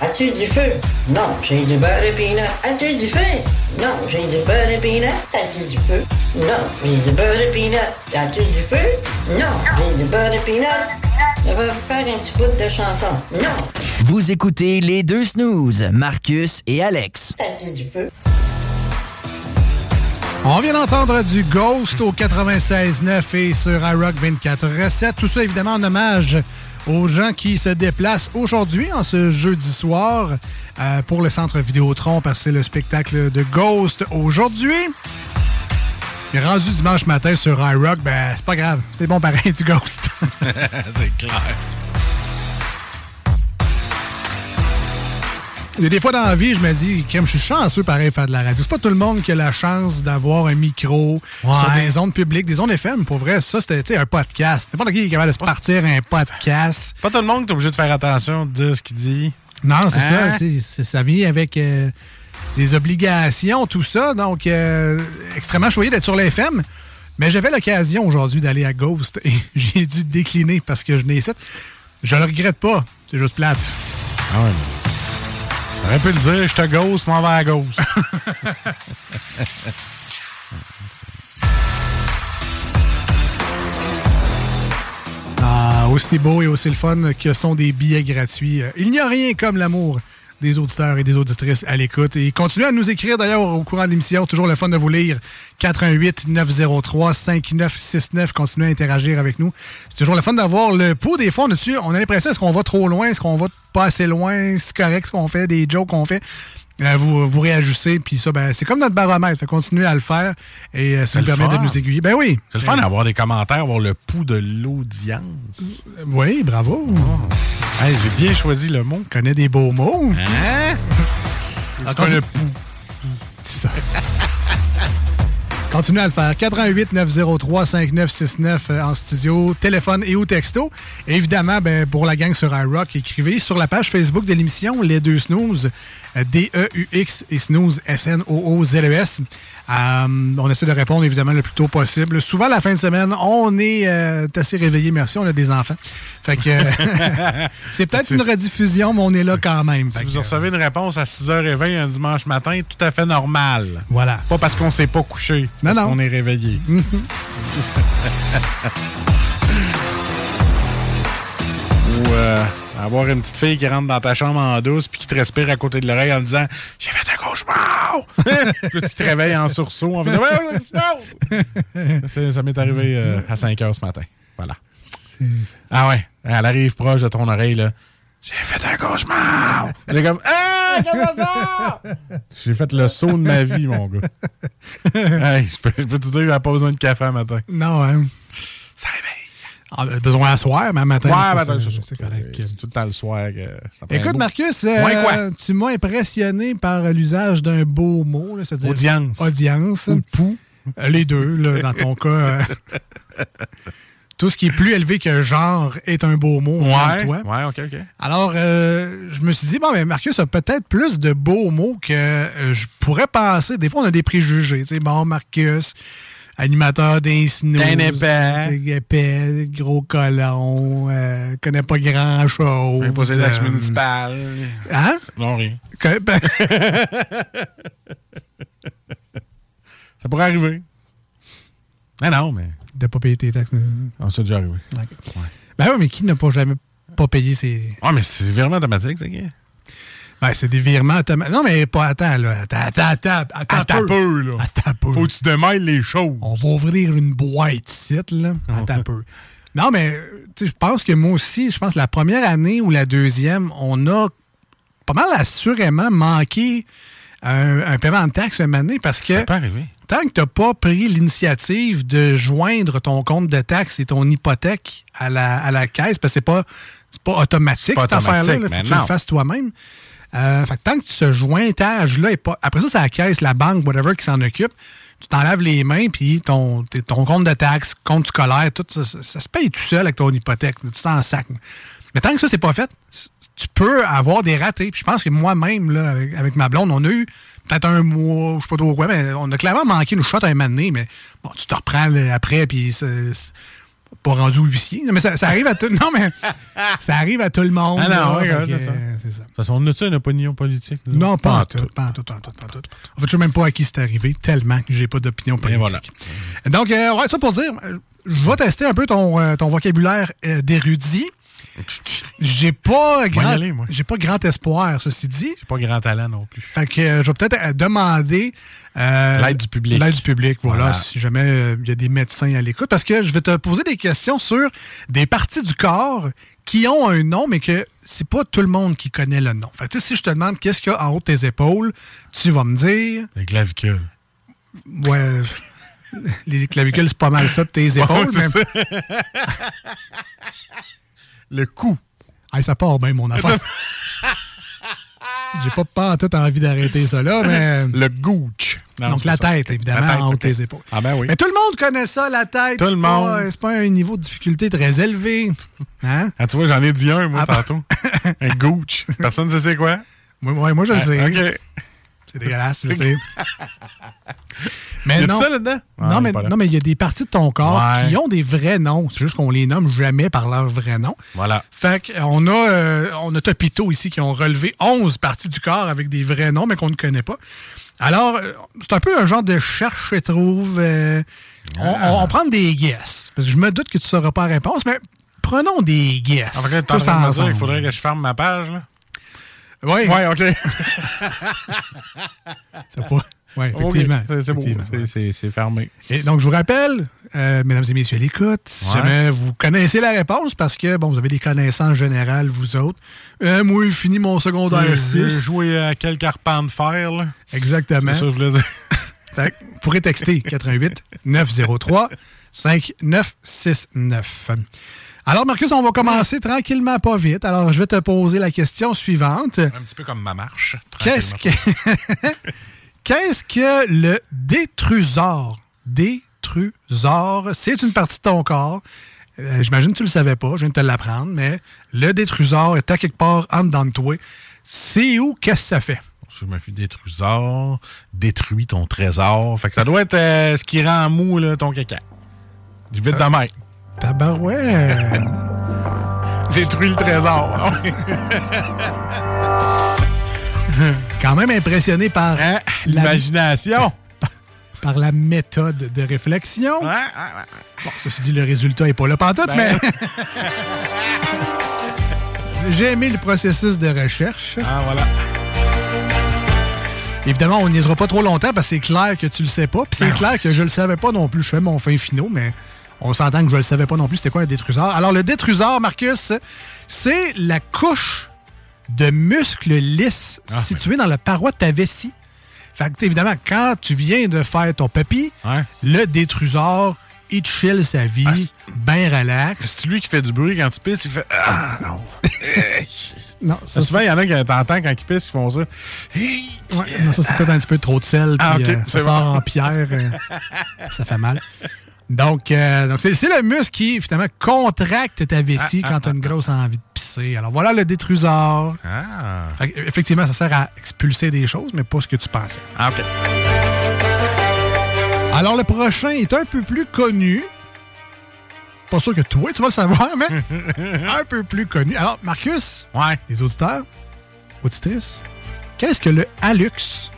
As-tu du feu? Non, j'ai du beurre et peanut. As-tu du feu? Non, j'ai du beurre et peanut. As-tu du feu? Non, j'ai du beurre et peanut. As-tu du feu? Non, j'ai du beurre et peanut. Ça va vous faire un petit bout de chanson. Non, Vous écoutez les deux snooze, Marcus et Alex. as-tu du feu? On vient d'entendre du Ghost au 96.9 et sur iRock 24 recettes. Tout ça, évidemment, en hommage aux gens qui se déplacent aujourd'hui, en ce jeudi soir, euh, pour le centre Vidéotron, parce que c'est le spectacle de Ghost aujourd'hui. Et rendu dimanche matin sur iRock, ben, c'est pas grave. C'est bon pareil, du Ghost. (laughs) c'est clair. Il y a des fois dans la vie, je me dis, Kim, je suis chanceux pareil de faire de la radio. C'est pas tout le monde qui a la chance d'avoir un micro sur des ondes publiques, des ondes FM. Pour vrai, ça, c'était un podcast. N'importe qui est capable de se partir un podcast. Pas tout le monde qui est obligé de faire attention, de dire ce qu'il dit. Non, c'est Hein? ça. c'est- Ça vient avec euh, des obligations, tout ça. Donc, euh, extrêmement choyé d'être sur l'FM. Mais j'avais l'occasion aujourd'hui d'aller à Ghost et (laughs) j'ai dû décliner parce que je n'ai. Je le regrette pas. C'est juste plate. Ah ouais. J'aurais pu le dire, je te ghost, m'en vais à ghost. Ah, aussi beau et aussi le fun que sont des billets gratuits. Il n'y a rien comme l'amour des auditeurs et des auditrices à l'écoute. Et continuez à nous écrire d'ailleurs au courant de l'émission. Toujours le fun de vous lire. 88 903 5969. Continuez à interagir avec nous. C'est toujours le fun d'avoir le pouls des. On a, on a l'impression est-ce qu'on va trop loin, est-ce qu'on va pas assez loin, c'est correct ce qu'on fait, des jokes qu'on fait? Euh, vous, vous réajustez, puis ça, ben, c'est comme notre baromètre. Fait continuez à le faire et euh, ça nous permet de nous aiguiller. Ben oui. C'est le fun d'avoir des commentaires, avoir le pouls de l'audience. Oui, bravo. Hey, J'ai bien choisi le mot. Connais des beaux mots. Hein? Continue- le pouls. C'est ça. (laughs) Continuez à le faire. 88 903 5969 euh, en studio, téléphone et ou texto. Et évidemment, ben, pour la gang sur iRock, écrivez sur la page Facebook de l'émission Les Deux Snooze, D-E-U-X et Snooze, S-N-O-O-Z-E-S. Euh, on essaie de répondre évidemment le plus tôt possible. Souvent, la fin de semaine, on est euh, assez réveillé. Merci, on a des enfants. Fait que euh, (laughs) c'est peut-être une rediffusion, mais on est là quand même. Si Fait vous que, recevez une réponse à 6h20 un dimanche matin, tout à fait normal. Voilà. Pas parce qu'on s'est pas couché, Non, parce non. qu'on est réveillé. (laughs) Ou euh, avoir une petite fille qui rentre dans ta chambre en douce puis qui te respire à côté de l'oreille en disant J'ai fait un cauchemar! (laughs) Puis là, tu te réveilles en sursaut en faisant? (laughs) Ça, ça m'est arrivé euh, à 5 h ce matin. Voilà. Ah ouais, elle arrive proche de ton oreille, là. J'ai fait un cauchemar! (laughs) J'ai comme Ah! J'ai fait le saut de ma vie, mon gars. hey, je peux, te dire, j'ai pas besoin de café à matin. Non, hein. Ça réveille. Ah, ben, besoin à soir, mais à matin. Ouais, matin, c'est c'est correct. C'est tout le temps le soir ça Écoute. Marcus, euh, quoi? tu m'as impressionné par l'usage d'un beau mot, c'est-à-dire Audience. audience. Ou pou. Les deux, là, dans ton cas. euh, (laughs) tout ce qui est plus élevé que genre est un beau mot. Ouais, toi. ouais, ok, ok. Alors, euh, je me suis dit, bon, mais Marcus a peut-être plus de beaux mots que euh, je pourrais penser. Des fois, on a des préjugés. Tu sais, bon, Marcus, animateur des snooze. Épais. gros colon, euh, connaît pas grand-chose. Un posé d'axe euh, municipal. Hein? Non, rien. Que- (laughs) ben- Ça pourrait arriver. Ah non, mais. de pas payer tes taxes. On s'est déjà arrivé. Ben oui, mais qui n'a pas jamais pas payé ses... Ah, mais c'est vraiment automatique, c'est Ben, c'est des virements automatiques. Non, mais pas... Attends, là. Attends, attends, attends. Attends, Attends peu. là. Attends un peu. Faut que tu démêles les choses. On va ouvrir une boîte site, là. Attends un peu. Non, mais je pense que moi aussi, je pense que la première année ou la deuxième, on a pas mal assurément manqué un, un paiement de taxes une année parce que peut arriver. tant que tu n'as pas pris l'initiative de joindre ton compte de taxes et ton hypothèque à la, à la caisse, parce que c'est pas, c'est pas automatique, pas cette affaire-là. Il faut que tu le fasses toi-même. Euh, fait que tant que ce jointage-là est pas. Après ça, c'est la caisse, la banque, whatever, qui s'en occupe. Tu t'en laves les mains, puis ton, ton compte de taxes, compte scolaire, tout ça, ça, se paye tout seul avec ton hypothèque. Tu t'en sac. Mais tant que ça, c'est pas fait, tu peux avoir des ratés. Puis je pense que moi-même, là, avec, ma blonde, on a eu peut-être un mois, je sais pas trop quoi, mais on a clairement manqué une shot un moment donné, mais bon, tu te reprends après, puis pas rendu huissier. Mais ça, ça arrive à tout. Non, mais ça arrive à tout le monde. Ah non, ouais, c'est ça. De toute façon, on a-tu une opinion politique? là? Non, pas, en tout, pas en tout, pas en tout, pas en tout. En fait, je sais même pas à qui c'est arrivé, tellement que j'ai pas d'opinion politique. voilà. Donc, euh, ouais, ça pour dire, euh, je vais tester un peu ton, euh, ton vocabulaire euh, d'érudit. J'ai pas (laughs) grand, j'ai pas grand espoir, ceci dit. J'ai pas grand talent non plus. Fait que je vais peut-être demander euh, L'aide du public. L'aide du public, voilà, Voilà. si jamais euh, il y a des médecins à l'écoute. Parce que je vais te poser des questions sur des parties du corps qui ont un nom, mais que c'est pas tout le monde qui connaît le nom. Fait que, si je te demande qu'est-ce qu'il y a en haut de tes épaules, tu vas me dire. Les clavicules. Ouais. (laughs) Les clavicules, c'est pas mal ça de tes épaules, mais. (laughs) Le cou. Hey, ça part bien, mon affaire. (laughs) J'ai pas pas en tout envie d'arrêter ça là, mais. (laughs) Le gooch. Non, Donc la pas tête, évidemment, La tête, en haut de ok. tes épaules. Ah ben oui. Mais tout le monde connaît ça, la tête. Tout le C'est monde. pas- C'est pas un niveau de difficulté très élevé. Hein? Ah, tu vois, j'en ai dit un, moi, Ah, bah. tantôt. un gooch. (laughs) Personne ne sait c'est quoi? Moi, ouais, moi, je le Ah, sais. C'est dégueulasse, je sais. (laughs) Mais Y a non. ça là-dedans? Non, Ah, mais non, mais il y a des parties de ton corps Ouais. qui ont des vrais noms. C'est juste qu'on les nomme jamais par leur vrai nom. Voilà. Fait qu'on a, euh, on a Topito ici qui ont relevé 11 parties du corps avec des vrais noms, mais qu'on ne connaît pas. Alors, euh, c'est un peu un genre de cherche et trouve. euh, on, Ah. on, on prend des guesses. Parce que je me doute que tu ne sauras pas la réponse, mais prenons des guesses. En fait, t'es en tous train de me dire qu'il faudrait que je ferme ma page, là? Oui. Ouais, OK. (laughs) C'est pas- Ouais, effectivement. C'est- beau. Effectivement, C'est- fermé. Et donc, je vous rappelle, euh, mesdames et messieurs l'écoute, si Ouais. jamais vous connaissez la réponse, parce que, bon, vous avez des connaissances générales, vous autres. Euh, moi, j'ai fini mon secondaire J'ai 6. joué à quelques arpents de fer, là? Exactement. C'est ça je voulais dire. (laughs) Fait que vous pourrez texter 88 903 5969. Alors, Marcus, on va commencer tranquillement, pas vite. Alors, je vais te poser la question suivante. Un petit peu comme ma marche. Qu'est-ce que... (laughs) Qu'est-ce que le détrusor? Détrusor, c'est une partie de ton corps. Euh, J'imagine que tu le savais pas, je viens de te l'apprendre, mais le détrusor est à quelque part en dedans de toi. C'est où? Qu'est-ce que ça fait? Je me suis détrusor, détruit ton trésor. Fait que ça doit être euh, ce qui rend mou là, ton caca. Du vite de Euh, même. Tabarouette! Détruit le trésor. (laughs) Quand même impressionné par Hein? L'imagination. par la méthode de réflexion. Bon, ceci dit, le résultat n'est pas là pantoute, Ben. mais (laughs) j'ai aimé le processus de recherche. Ah, voilà. Évidemment, on n'y sera pas trop longtemps parce que c'est clair que tu le sais pas. Puis c'est Ben clair que je le savais pas non plus. Je fais mon fin finaux, mais on s'entend que je le savais pas non plus. C'était quoi un détrusor? Alors, le détrusor, Marcus, c'est la couche de muscles lisses Ah, située dans la paroi de ta vessie. Fait que, évidemment, quand tu viens de faire ton papy, le détrusor, il chill sa vie, bien relax. C'est lui qui fait du bruit quand tu pisses, il fait Ah non. (laughs) Non, Ça, souvent, il y en a qui t'entends quand ils pissent, ils font ça. Ouais, non, ça, c'est peut-être un petit peu trop de sel. Ah, puis, euh, ça sort bon. en pierre. euh, ça fait mal. (laughs) Donc, euh, donc c'est, le muscle qui, finalement, contracte ta vessie Ah, quand tu as une grosse envie de pisser. Alors, voilà le détrusor. Ah. Effectivement, ça sert à expulser des choses, mais pas ce que tu pensais. Ah, OK. Alors, le prochain est un peu plus connu. Pas sûr que toi, tu vas le savoir, mais (laughs) un peu plus connu. Alors, Marcus, ouais. les auditeurs, auditrices, qu'est-ce que le hallux?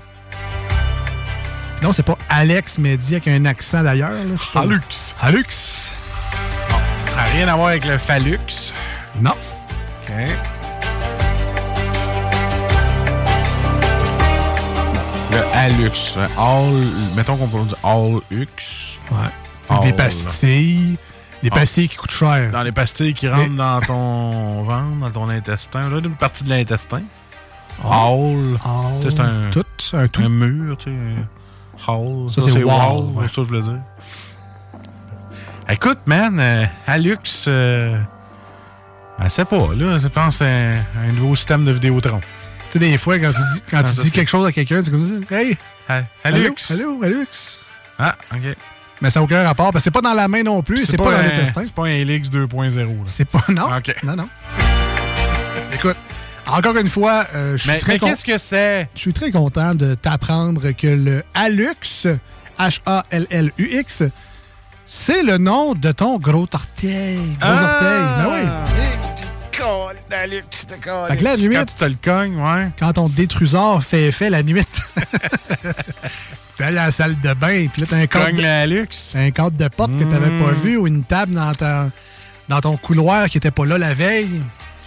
Non, c'est pas Alex, mais dit avec un accent d'ailleurs. pas- Hallux. Hallux. Ça n'a rien à voir avec le phallux. Non. OK. Le hallux. le All, mettons qu'on peut dire all hux. Ouais. Des All. pastilles. Des Ah. pastilles qui coûtent cher. Dans les pastilles qui rentrent dans ton (laughs) ventre, dans ton intestin. Là, une partie de l'intestin. All. All. Sais, C'est un, Tout, un tout. un mur, tu sais. Hall. Ça, c'est wall, ouais. Ça, je voulais dire. Écoute, man, euh, Alux, euh, elle sait pas, là. Je pense à un, un nouveau système de Vidéotron. Tu sais, des fois, quand tu dis, quand Ah, tu ça, dis c'est- quelque chose à quelqu'un, tu dis Hey, Ah, Alux. Allô, Alux. Ah, OK. Mais ça n'a aucun rapport, parce que c'est pas dans la main non plus, c'est pas, dans un- l'intestin. C'est pas un Helix 2.0. là. C'est pas. Non. OK. Non, non. Écoute, encore une fois, euh, je suis Mais, très mais qu'est-ce que c'est? Je suis très content de t'apprendre que le Hallux, H-A-L-L-U-X, c'est le nom de ton gros orteil. Gros Ah! orteil. Ben oui. Fait que la nuit, Quand tu te le cognes, ouais. quand ton détrusor fait effet la nuit, (laughs) t'es allé à la salle de bain, puis là, t'as un cadre Cogne de, la luxe. t'as un cadre de porte que t'avais pas vu ou une table dans, ta- dans ton couloir qui était pas là la veille.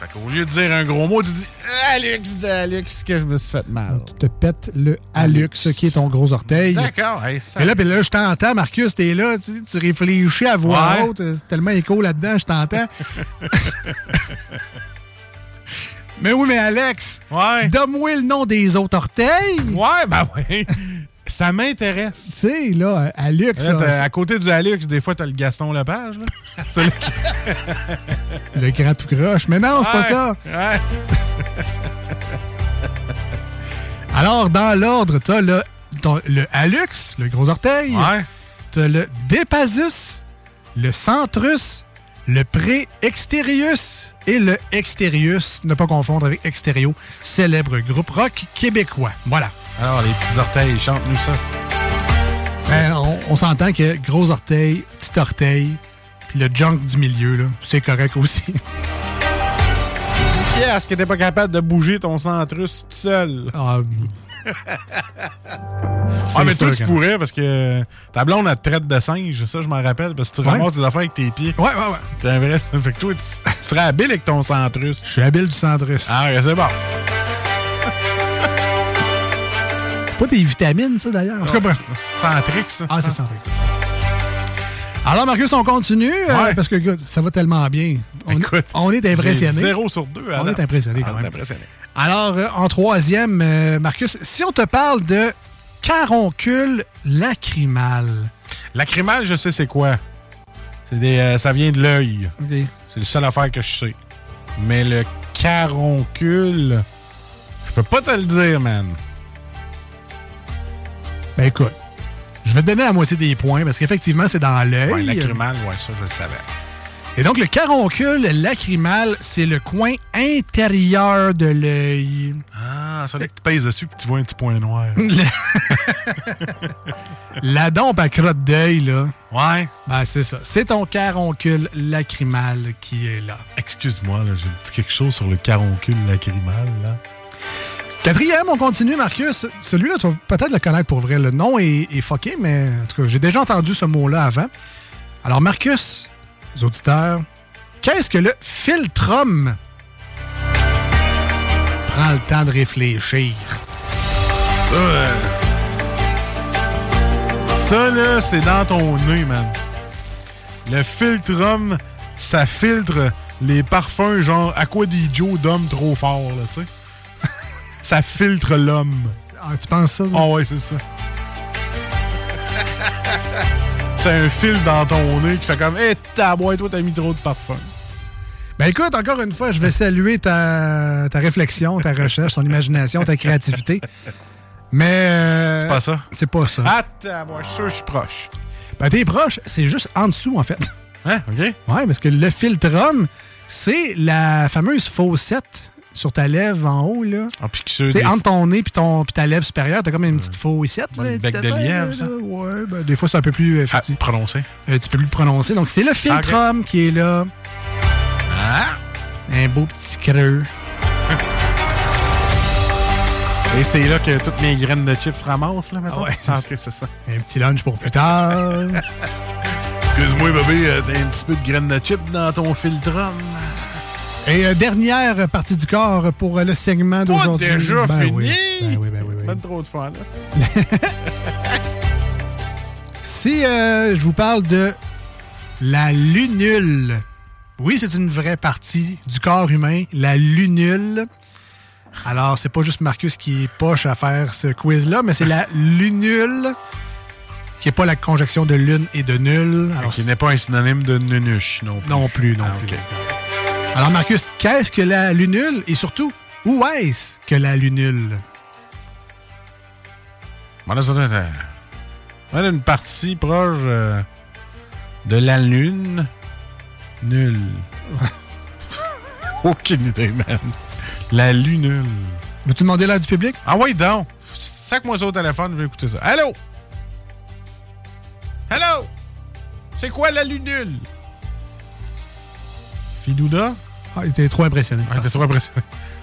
Fait qu'au lieu de dire un gros mot, tu dis Alux de Alux que je me suis fait mal. Tu te pètes le Alux, qui est ton gros orteil. D'accord, hey, ça- Et là, puis là, je t'entends, Marcus, t'es là, tu, tu réfléchis à voix Ouais. haute, c'est tellement écho là-dedans, je t'entends. (laughs) mais oui, mais Alex, Ouais. donne-moi le nom des autres orteils. Ouais, ben oui. Ça m'intéresse. Tu sais, là, Alux, Là, ça, t'as- à côté du Alux, des fois, t'as le Gaston Lepage. Là. (laughs) Qui- le grand tout croche. Mais non, c'est pas ça. ouais. Alors, dans l'ordre, t'as le, ton- le Alux, le gros orteil. Ouais. T'as le Dépasus, le Centrus, le Pré-Exterius et le Exterius, ne pas confondre avec Exterio, célèbre groupe rock québécois. Voilà. Alors, les petits orteils, chante-nous ça. Ben, on on s'entend que gros orteil, petit orteil, puis le junk du milieu, là, c'est correct aussi. Yes, que t'es pas capable de bouger ton centrus tout seul? Ah, Ouais, mais toi, tu pourrais parce que ta blonde, elle te traite de singe. Ça, je m'en rappelle parce que tu Ouais. ramasses tes affaires avec tes pieds. Ouais, ouais, ouais. T'es un vrai. (laughs) Fait que toi, tu, serais habile avec ton centrus. Je suis habile du Centrus. Ah, ouais, c'est bon. Pas des vitamines, ça, d'ailleurs. En tout cas, bref. Centrix, ça. Ah, c'est Centrix. Alors, Marcus, on continue, euh, parce que, écoute, ça va tellement bien. On, Écoute, on est impressionné. j'ai zéro sur deux, à On date. est impressionné quand même. Alors, euh, en troisième, euh, Marcus, si on te parle de caroncule lacrymal. Lacrymal, je sais c'est quoi. C'est des, ça vient de l'œil. C'est la seule affaire que je sais. Mais le caroncule, je peux pas te le dire, man. Ben écoute, je vais te donner la moitié des points parce qu'effectivement, c'est dans l'œil. Ouais, lacrymal, ouais, ça, je le savais. Et donc, le caroncule lacrymal, c'est le coin intérieur de l'œil. Ah, ça, là que tu pèses dessus puis tu vois un petit point noir. (laughs) La dompe à crotte d'œil, là. Ouais. Ben, c'est ça. C'est ton caroncule lacrymal qui est là. Excuse-moi, là, j'ai dit quelque chose sur le caroncule lacrymal, là. Quatrième, on continue, Marcus. Celui-là, tu vas peut-être le connaître pour vrai. Le nom est, est fucké, mais en tout cas, j'ai déjà entendu ce mot-là avant. Alors, Marcus, les auditeurs, qu'est-ce que le filtrum? Prends le temps de réfléchir? Euh, Ça, là, c'est dans ton nez, man. Le filtrum, ça filtre les parfums genre Aqua Joe d'homme trop fort, là, tu sais. Ça filtre l'homme. Ah, tu penses ça? Ah ouais, c'est ça. c'est un fil dans ton nez qui fait comme Hé, ta boîte, toi, t'as mis trop de parfum. Ben écoute, encore une fois, je vais saluer ta, ta réflexion, ta recherche, ton imagination, ta créativité. Mais. euh, C'est pas ça? C'est pas ça. Ah, ta boîte, je suis sûr que je suis proche. Ben t'es proche, c'est juste en dessous, en fait. Hein, OK? Ouais, parce que le filtrum, c'est la fameuse fossette sur ta lèvre en haut, là. Ah, Tu sais, entre ton nez puis ton puis ta lèvre supérieure, t'as comme une petite fossette. Ouais, là, bec de lièvre, ça. Ouais, ben, des fois, c'est un peu plus euh, effectif. prononcé. Un petit peu plus prononcé. Donc, c'est le filtrum qui est là. Ah! Un beau petit creux. (laughs) Et c'est là que toutes mes graines de chips se ramassent, là, maintenant? Ah ouais, c'est Ah, ça. ok, c'est ça. Un petit lunch pour plus tard. (laughs) Excuse-moi, bébé, euh, t'as un petit peu de graines de chips dans ton filtrum. Et euh, dernière partie du corps pour euh, le segment d'aujourd'hui. déjà Ben fini? oui. Ben oui, ben oui, oui. Pas trop de fun, là. (laughs) Si euh, je vous parle de la lunule, oui, c'est une vraie partie du corps humain, la lunule. Alors, c'est pas juste Marcus qui est poche à faire ce quiz-là, mais c'est la lunule, qui n'est pas la conjonction de lune et de nul. Alors, Qui n'est pas un synonyme de nunuche, non plus. non plus, non Ah, plus. ok. Alors, Marcus, qu'est-ce que la lunule et surtout, où est-ce que la lunule? On a une partie proche euh, de la lune. Nul. (laughs) Aucune idée, man. La lunule. Veux-tu demander l'aide du public? Ah oui, donc. Sac-moi ça au téléphone, je vais écouter ça. Allô? Allô? C'est quoi la lunule? Fidouda? Ah, il était trop impressionné. Ah, il était trop impressionné.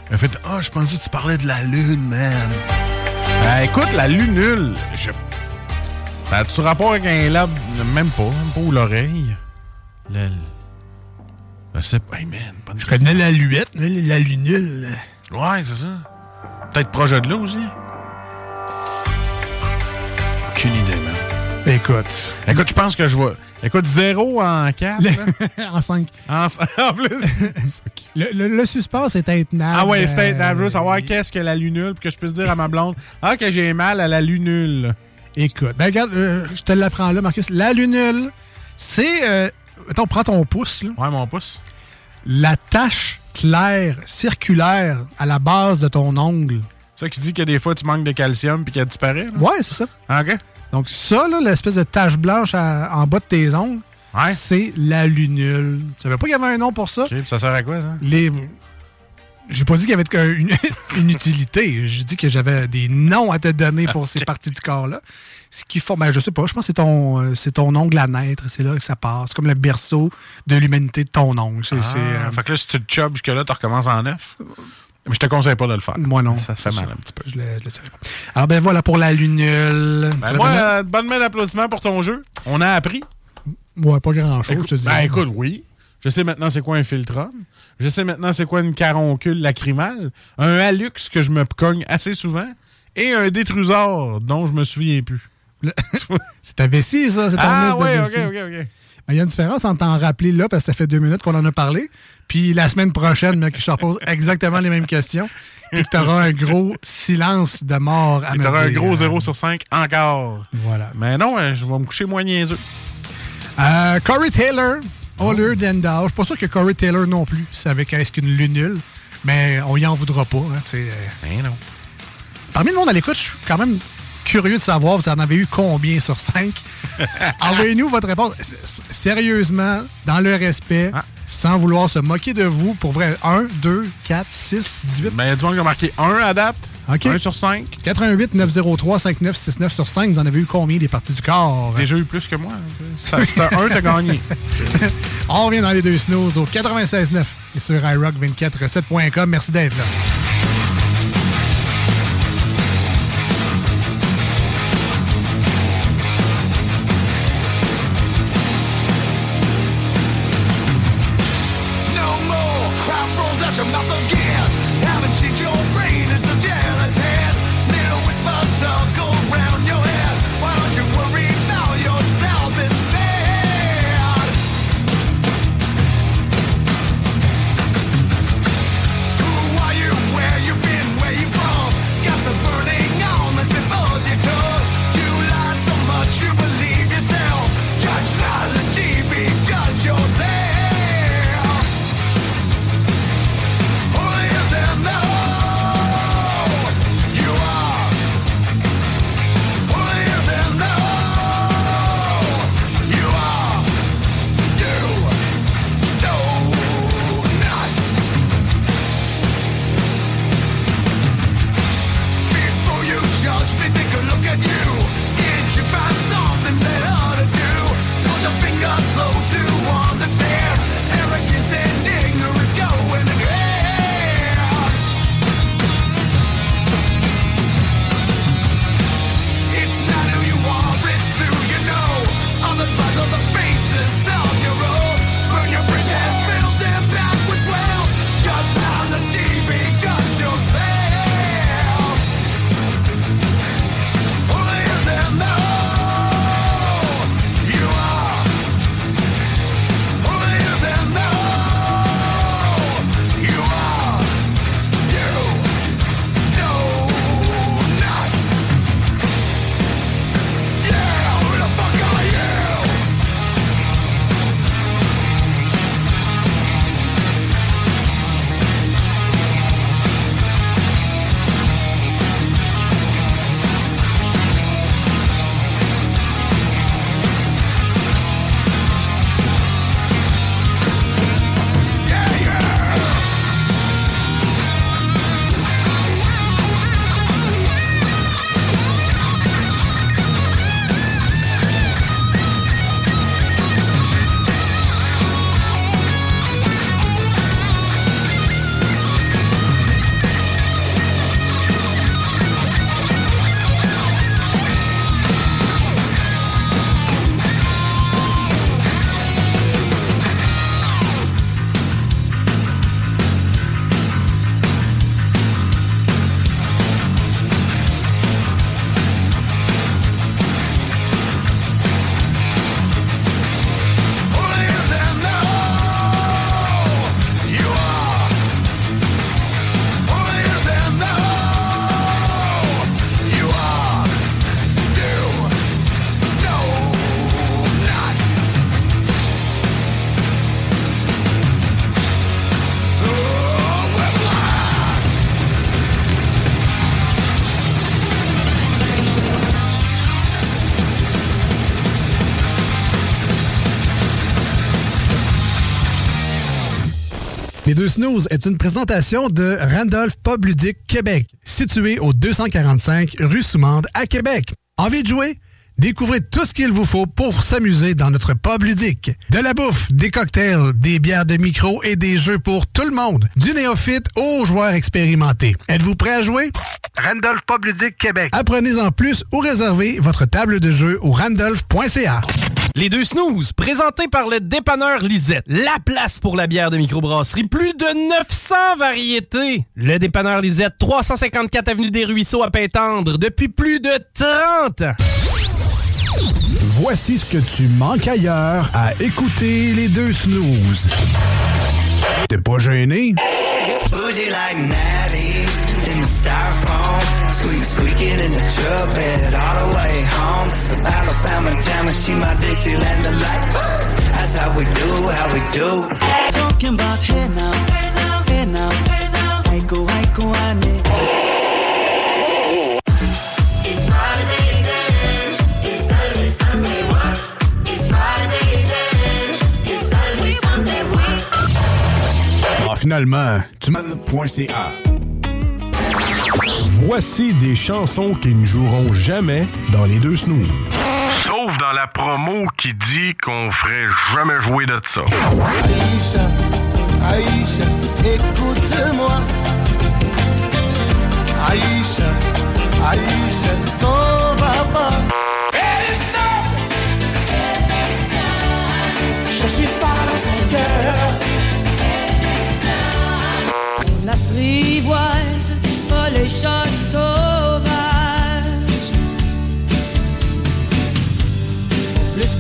Elle a fait Ah, je pensais que tu parlais de la lune, man. Ben, écoute, la lunule, je. Ça a-tu rapport avec un lab? Même pas, même pas ou l'oreille. Le. Je sais pas, hey, man. Je connais la luette, mais la lunule. Ouais, c'est ça. Peut-être projet de là aussi. Aucune idée. Écoute. Écoute, je pense que je vois. Écoute, zéro en 4. (laughs) en 5. En, (laughs) en plus. Le, le- le suspense est intenable. Ah ouais, c'est Euh, je veux savoir qu'est-ce que la lunule, puis que je puisse dire à ma blonde Ah, que j'ai mal à la lunule. Écoute, ben regarde, euh, je te l'apprends là, Marcus. La lunule, c'est. Euh, mettons, prends ton pouce. Là. Ouais, mon pouce. La tache claire, circulaire, à la base de ton ongle. Ça qui dit que des fois tu manques de calcium puis qu'elle disparaît. là? Ouais, c'est ça. OK. Donc, ça, là, l'espèce de tache blanche à- en bas de tes ongles, c'est la lunule. Tu savais pas qu'il y avait un nom pour ça? Ça sert à quoi, ça? Les. J'ai pas dit qu'il y avait une, (laughs) une utilité. J'ai dit que j'avais des noms à te donner pour ces parties du corps-là. Ce qui font. Ben, je sais pas, je pense que c'est ton, euh, c'est ton ongle à naître. C'est là que ça passe. C'est comme le berceau de l'humanité de ton ongle. Ah, euh, Fait que là, si tu te chubs jusque-là, tu recommences en neuf? Mais je te conseille pas de le faire. Moi non. Ça fait mal ça. un petit peu. Je le, je le savais pas. Alors, ben voilà pour la lunule. Ben, moi, euh, bonne main d'applaudissements pour ton jeu. On a appris. Ouais, pas grand-chose, je te dis. Ben écoute, oui. Je sais maintenant c'est quoi un filtrum. Je sais maintenant c'est quoi une caroncule lacrymale. Un hallux que je me cogne assez souvent. Et un détrusor dont je me souviens plus. (laughs) c'est ta vessie, ça? C'est ton Ah liste de ouais, ok, vessie. ok, ok. Il y a une différence entre t'en rappeler là, parce que ça fait deux minutes qu'on en a parlé, puis la semaine prochaine, mec, je te repose exactement les mêmes questions, puis que tu auras un gros silence de mort à Et me t'auras un dire. gros 0 sur 5 encore. Voilà. Mais non, euh, je vais me coucher moins niaiseux. Euh, Corey Taylor, Holler than Thou. Je suis pas sûr que Corey Taylor non plus savait qu'est-ce qu'une lunule, mais on y en voudra pas. Hein, euh. Ben non. Parmi le monde à l'écoute, je suis quand même curieux de savoir, vous en avez eu combien sur 5? (laughs) Envoyez-nous votre réponse. S- Sérieusement, dans le respect, Ah. sans vouloir se moquer de vous. Pour vrai, 1, 2, 4, 6, 18. Ben, il y a du monde qui a marqué 1 à date. OK. 1 sur 5. 88 903 5969 sur 5. Vous en avez eu combien des parties du corps? Déjà eu plus que moi. C'est un 1, t'as gagné. (laughs) On revient dans les deux snooze au 96.9 et sur iRock247.com. Merci d'être là. Snooze est une présentation de Randolph Pub Québec, situé au 245 rue Soumande à Québec. Envie de jouer? Découvrez tout ce qu'il vous faut pour s'amuser dans notre pub ludique. De la bouffe, des cocktails, des bières de micro et des jeux pour tout le monde. Du néophyte aux joueurs expérimentés. Êtes-vous prêt à jouer? Randolph Pub Ludique Québec. Apprenez-en plus ou réservez votre table de jeu au randolph.ca. Les deux snooze, présentés par le dépanneur Lisette. La place pour la bière de microbrasserie. Plus de 900 variétés. Le dépanneur Lisette, 354 Avenue des Ruisseaux à Pintendre, depuis plus de 30 ans. Voici ce que tu manques ailleurs à écouter les deux snooze. T'es pas gêné? Bougie like Natty in the styrofoam. Squeak, squeaking in the truck bed all the way home. It's Alabama jammer, she my Dixieland delight. That's how we do, how we do. Talking about hey now, hey now, hey now, hey now. I go, I go, I need. Finalement, tu m'as.ca. Voici des chansons qui ne joueront jamais dans les deux snooze. Sauf dans la promo qui dit qu'on ferait jamais jouer de ça. Aïcha, Aïcha, écoute-moi. Aïcha, Aïcha, t'en vas pas.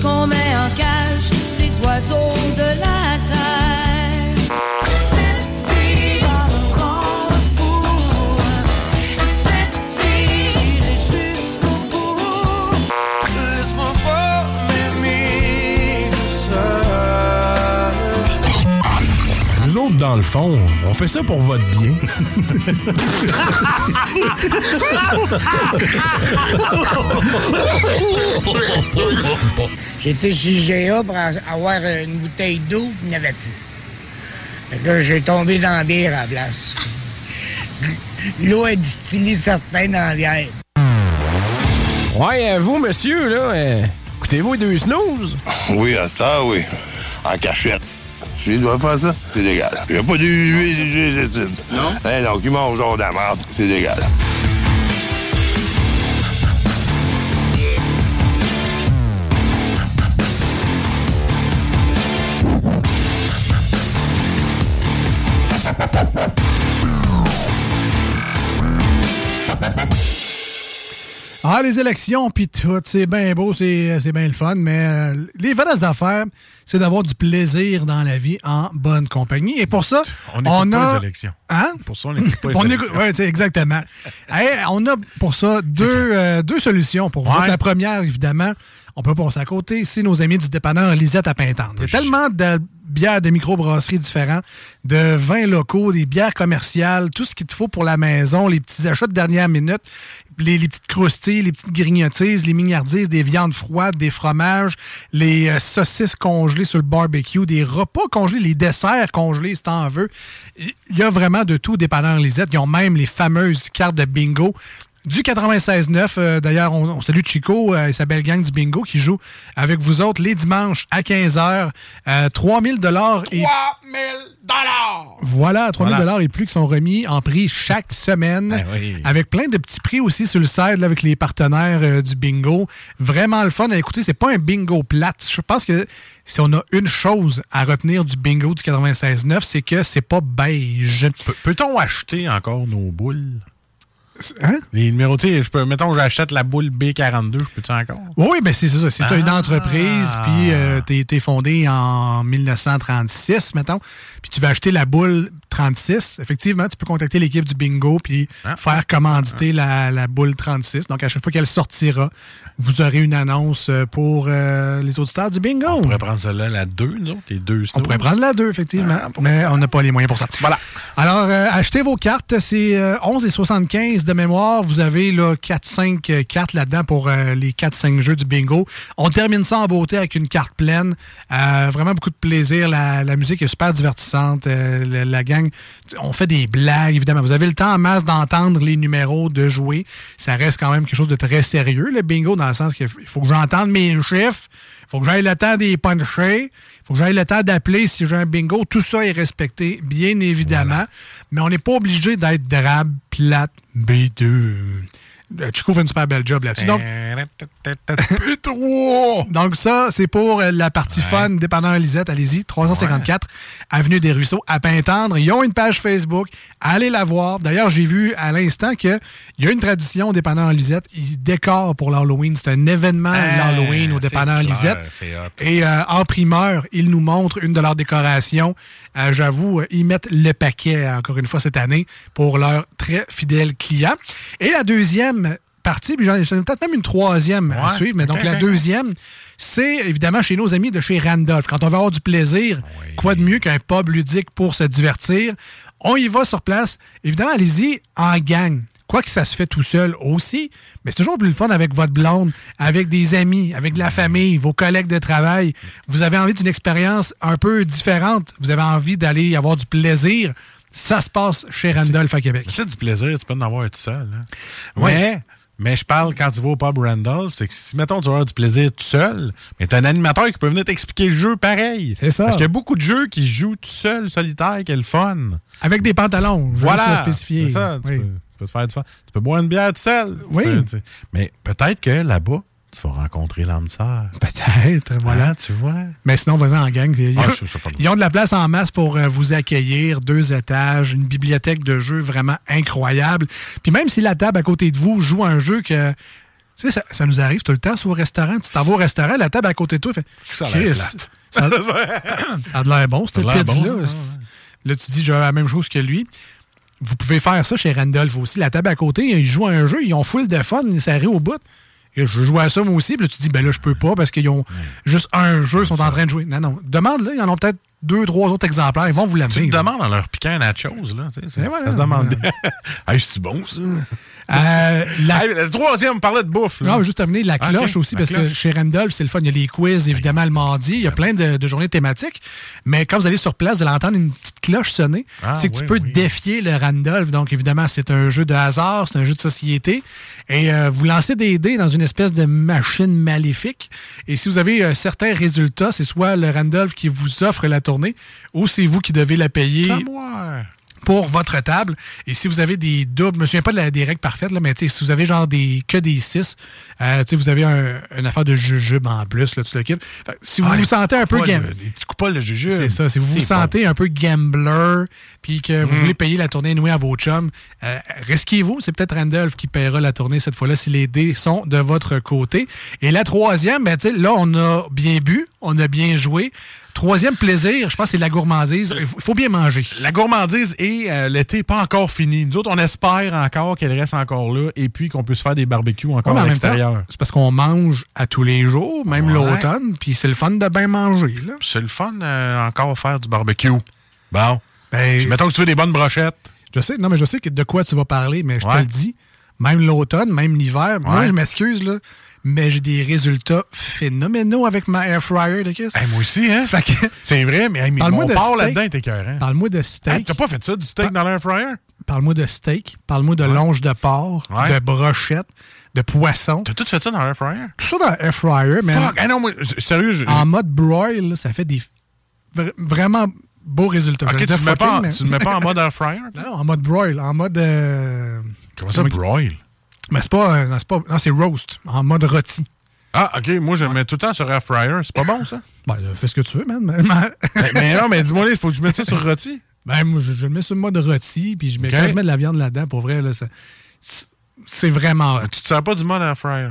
Qu'on met en cage les oiseaux de la dans le fond, on fait ça pour votre bien. J'étais chez GA pour a- avoir une bouteille d'eau, puis il n'y avait plus. Fait que là, j'ai tombé dans la bière à la place. L'eau est distillée certains dans la bière. Ouais, vous, monsieur, là, euh, écoutez-vous les deux snooze? Oui, à ça, oui. En cachette. Il doit faire ça, c'est légal. Il n'y a pas de Non? Eh non, qui mange genre de la merde, c'est légal. Ah, les élections, puis tout, c'est bien beau, c'est bien le fun, mais euh, les vraies affaires, c'est d'avoir du plaisir dans la vie en bonne compagnie. Et pour ça, On pas a... les élections. Hein? Pour ça, on n'écoute pas les On élections. écoute- ouais, c'est exactement. (laughs) Hey, on a pour ça deux, euh, deux solutions pour vous. La première, évidemment, on peut passer à côté, c'est nos amis du dépanneur Lisette à Pintante. Il y a tellement de bières de microbrasseries différents, de vins locaux, des bières commerciales, tout ce qu'il te faut pour la maison, les petits achats de dernière minute, les, les petites croustilles, les petites grignotises, les mignardises, des viandes froides, des fromages, les euh, saucisses congelées sur le barbecue, des repas congelés, les desserts congelés, si t'en veux. Il y a vraiment de tout dépanneur Lisette. Ils ont même les fameuses cartes de bingo. Du 96.9, euh, d'ailleurs, on, on salue Chico euh, et sa belle gang du bingo qui joue avec vous autres les dimanches à 15h. Euh, 3000 dollars et 3000 dollars! voilà, 3000 Voilà. dollars et plus qui sont remis en prix chaque semaine. Ben oui. Avec plein de petits prix aussi sur le site là, avec les partenaires euh, du bingo. Vraiment le fun. Écoutez, c'est pas un bingo plate. Je pense que si on a une chose à retenir du bingo du 96.9, c'est que c'est pas beige. Pe- Peut-on acheter encore nos boules? Hein? Les numérotés, je peux, mettons, j'achète la boule B42, je peux-tu encore? Oui, ben c'est ça. C'est une Ah. entreprise, puis euh, t'es t'es fondé en 1936, mettons, puis tu vas acheter la boule 36. Effectivement, tu peux contacter l'équipe du bingo, puis Ah. faire commanditer la, la boule 36. Donc, à chaque fois qu'elle sortira, vous aurez une annonce euh, pour euh, les auditeurs du bingo. On pourrait prendre celle-là, la 2, nous autres, les deux On pourrait prendre la 2, effectivement, Ah, mais on n'a pas les moyens pour ça. Voilà. Alors, euh, achetez vos cartes, c'est euh, 11 et 75 de mémoire, vous avez là 4-5 euh, cartes là-dedans pour les 4-5 jeux du bingo. On termine ça en beauté avec une carte pleine. Vraiment beaucoup de plaisir. La, la musique est super divertissante. Euh, la, la gang, on fait des blagues, évidemment. Vous avez le temps en masse d'entendre les numéros, de jouer. Ça reste quand même quelque chose de très sérieux, le bingo, dans le sens qu'il faut que j'entende mes chiffres. Il faut que j'aille le temps des puncher. Il faut que j'aille le temps d'appeler si j'ai un bingo. Tout ça est respecté, bien évidemment. Mais on n'est pas obligé d'être drabe, plate, B2. Euh, Chico fait une super belle job là-dessus. Donc, (laughs) donc ça, c'est pour euh, la partie fun, dépendant Lisette, allez-y, 354 Avenue des Ruisseaux à Pintendre. Ils ont une page Facebook, allez la voir. D'ailleurs, j'ai vu à l'instant qu'il y a une tradition au dépanneur Lisette. Ils décorent pour l'Halloween. C'est un événement l'Halloween au dépanneur Lisette. Et euh, en primeur, ils nous montrent une de leurs décorations. Euh, J'avoue, euh, ils mettent le paquet, encore une fois, cette année, pour leurs très fidèles clients. Et la deuxième partie, puis j'en ai peut-être même une troisième à suivre, mais donc la deuxième, c'est évidemment chez nos amis de chez Randolph. Quand on veut avoir du plaisir, quoi de mieux qu'un pub ludique pour se divertir? On y va sur place. Évidemment, allez-y en gang. Quoi que ça se fait tout seul aussi, mais c'est toujours plus le fun avec votre blonde, avec des amis, avec de la famille, vos collègues de travail. Vous avez envie d'une expérience un peu différente. Vous avez envie d'aller avoir du plaisir. Ça se passe chez Randolph à Québec. C'est du plaisir, tu peux en avoir tout seul. hein. Ouais. Mais, mais je parle quand tu vas au pub Randolph, c'est que si, mettons, tu vas avoir du plaisir tout seul, mais tu un animateur qui peut venir t'expliquer le jeu pareil. C'est ça. Parce qu'il y a beaucoup de jeux qui jouent tout seul, solitaire, qui est le fun. Avec des pantalons, je Voilà. spécifier. C'est ça. Tu, Oui. peux, tu peux te faire du fun. Tu peux boire une bière tout seul. Oui. peux- tu- mais peut-être que là-bas, tu vas rencontrer l'âme sœur. (laughs) Peut-être, voilà. Hein, tu vois. Mais sinon, vas-y en gang. Ils, Ah, ont, ils ont de la place en masse pour euh, vous accueillir. Deux étages, une bibliothèque de jeux vraiment incroyable. Puis même si la table à côté de vous joue un jeu que... Tu sais, ça, ça nous arrive tout le temps sur au restaurant. Tu t'en vas au restaurant, la table à côté de toi fait... Ça a l'air. Ça a (laughs) ça a de l'air bon, cette pizza-là. bon, ouais, Là, tu dis, j'ai la même chose que lui. Vous pouvez faire ça chez Randolph aussi. La table à côté, ils jouent à un jeu, ils ont full de fun, ça arrive au bout. Et je joue à ça moi aussi. Puis là, tu dis, ben là, je peux pas parce qu'ils ont juste un jeu, ils sont en train de jouer. Non, non. Demande, là, ils en ont peut-être deux, trois autres exemplaires. Ils vont vous l'amener. Tu te demandes en leur piquant une chose, là. Ça, Eh ça se demande bien. (laughs) hey, c'est bon, ça? Euh, la- (laughs) Hey, le troisième, on parlait de bouffe. là. Non, juste terminer la Ah, cloche aussi, parce que chez Randolph, c'est le fun. Il y a les quiz, évidemment, le mardi. Il y a plein de, de journées thématiques. Mais quand vous allez sur place, vous allez entendre une petite cloche sonner. Ah, c'est que tu peux oui. défier le Randolph. Donc, évidemment, c'est un jeu de hasard, c'est un jeu de société. Et euh, vous lancez des dés dans une espèce de machine maléfique. Et si vous avez un certain résultat, c'est soit le Randolph qui vous offre la tournée ou c'est vous qui devez la payer à moi. Pour votre table. Et si vous avez des doubles, je me souviens pas de la- des règles parfaites, là, mais si vous avez genre des que des 6, vous avez un- une affaire de jujube en plus, là, tout le kit. Fait si vous Ah, vous sentez un peu gam- Les petits coupoles de jujube. c'est ça. Si vous vous sentez un peu gambler, puis que vous Mm. voulez payer la tournée nouée à vos chums, euh, risquez-vous. C'est peut-être Randolph qui paiera la tournée cette fois-là si les dés sont de votre côté. Et la troisième, ben, tu sais, là, on a bien bu, on a bien joué. Troisième plaisir, je pense c'est la gourmandise. Il faut- bien manger. La gourmandise et euh, l'été n'est pas encore fini. Nous autres, on espère encore qu'elle reste encore là et puis qu'on puisse faire des barbecues encore Ouais, à l'extérieur. C'est parce qu'on mange à tous les jours, même Ouais. l'automne, puis c'est le fun de bien manger. C'est le fun euh, encore faire du barbecue. Bon. Ben, Puis mettons que tu veux des bonnes brochettes. Je sais, non, mais je sais que de quoi tu vas parler, mais je te le dis, même l'automne, même l'hiver, moi, je m'excuse, là, mais j'ai des résultats phénoménaux avec ma air fryer de. Hey, moi aussi, hein? (laughs) C'est vrai, mais, hey, mais Parle-moi mon de porc là-dedans est écœurant. Parle-moi de Hey, steak. T'as pas fait ça, du steak dans l'air fryer? Parle-moi de steak. Parle-moi de longe de porc, de brochette, de poisson. T'as tout fait ça dans l'air fryer? Tout ça dans air fryer, mais Fuck! Non, moi, sérieux, je- en mode broil, là, ça fait des vra- vraiment Ok, J'allais tu dire le mets pas en- fucking, mais- le mets pas en mode air fryer? (laughs) Non, en mode broil, en mode. euh, Comment ça, broil? Mais c'est pas, euh, non, c'est pas. Non, c'est roast, en mode rôti. Ah, ok, moi, je le mets tout le temps sur air fryer. C'est pas bon, ça? Ben, euh, fais ce que tu veux, man. Mais, mais- non, mais dis-moi, il faut que je mette ça sur rôti. Ben, moi, je, je le mets sur le mode rôti, puis je mets, quand je mets de la viande là-dedans, pour vrai, là, c'est- vraiment. Tu te sers pas du mode air fryer?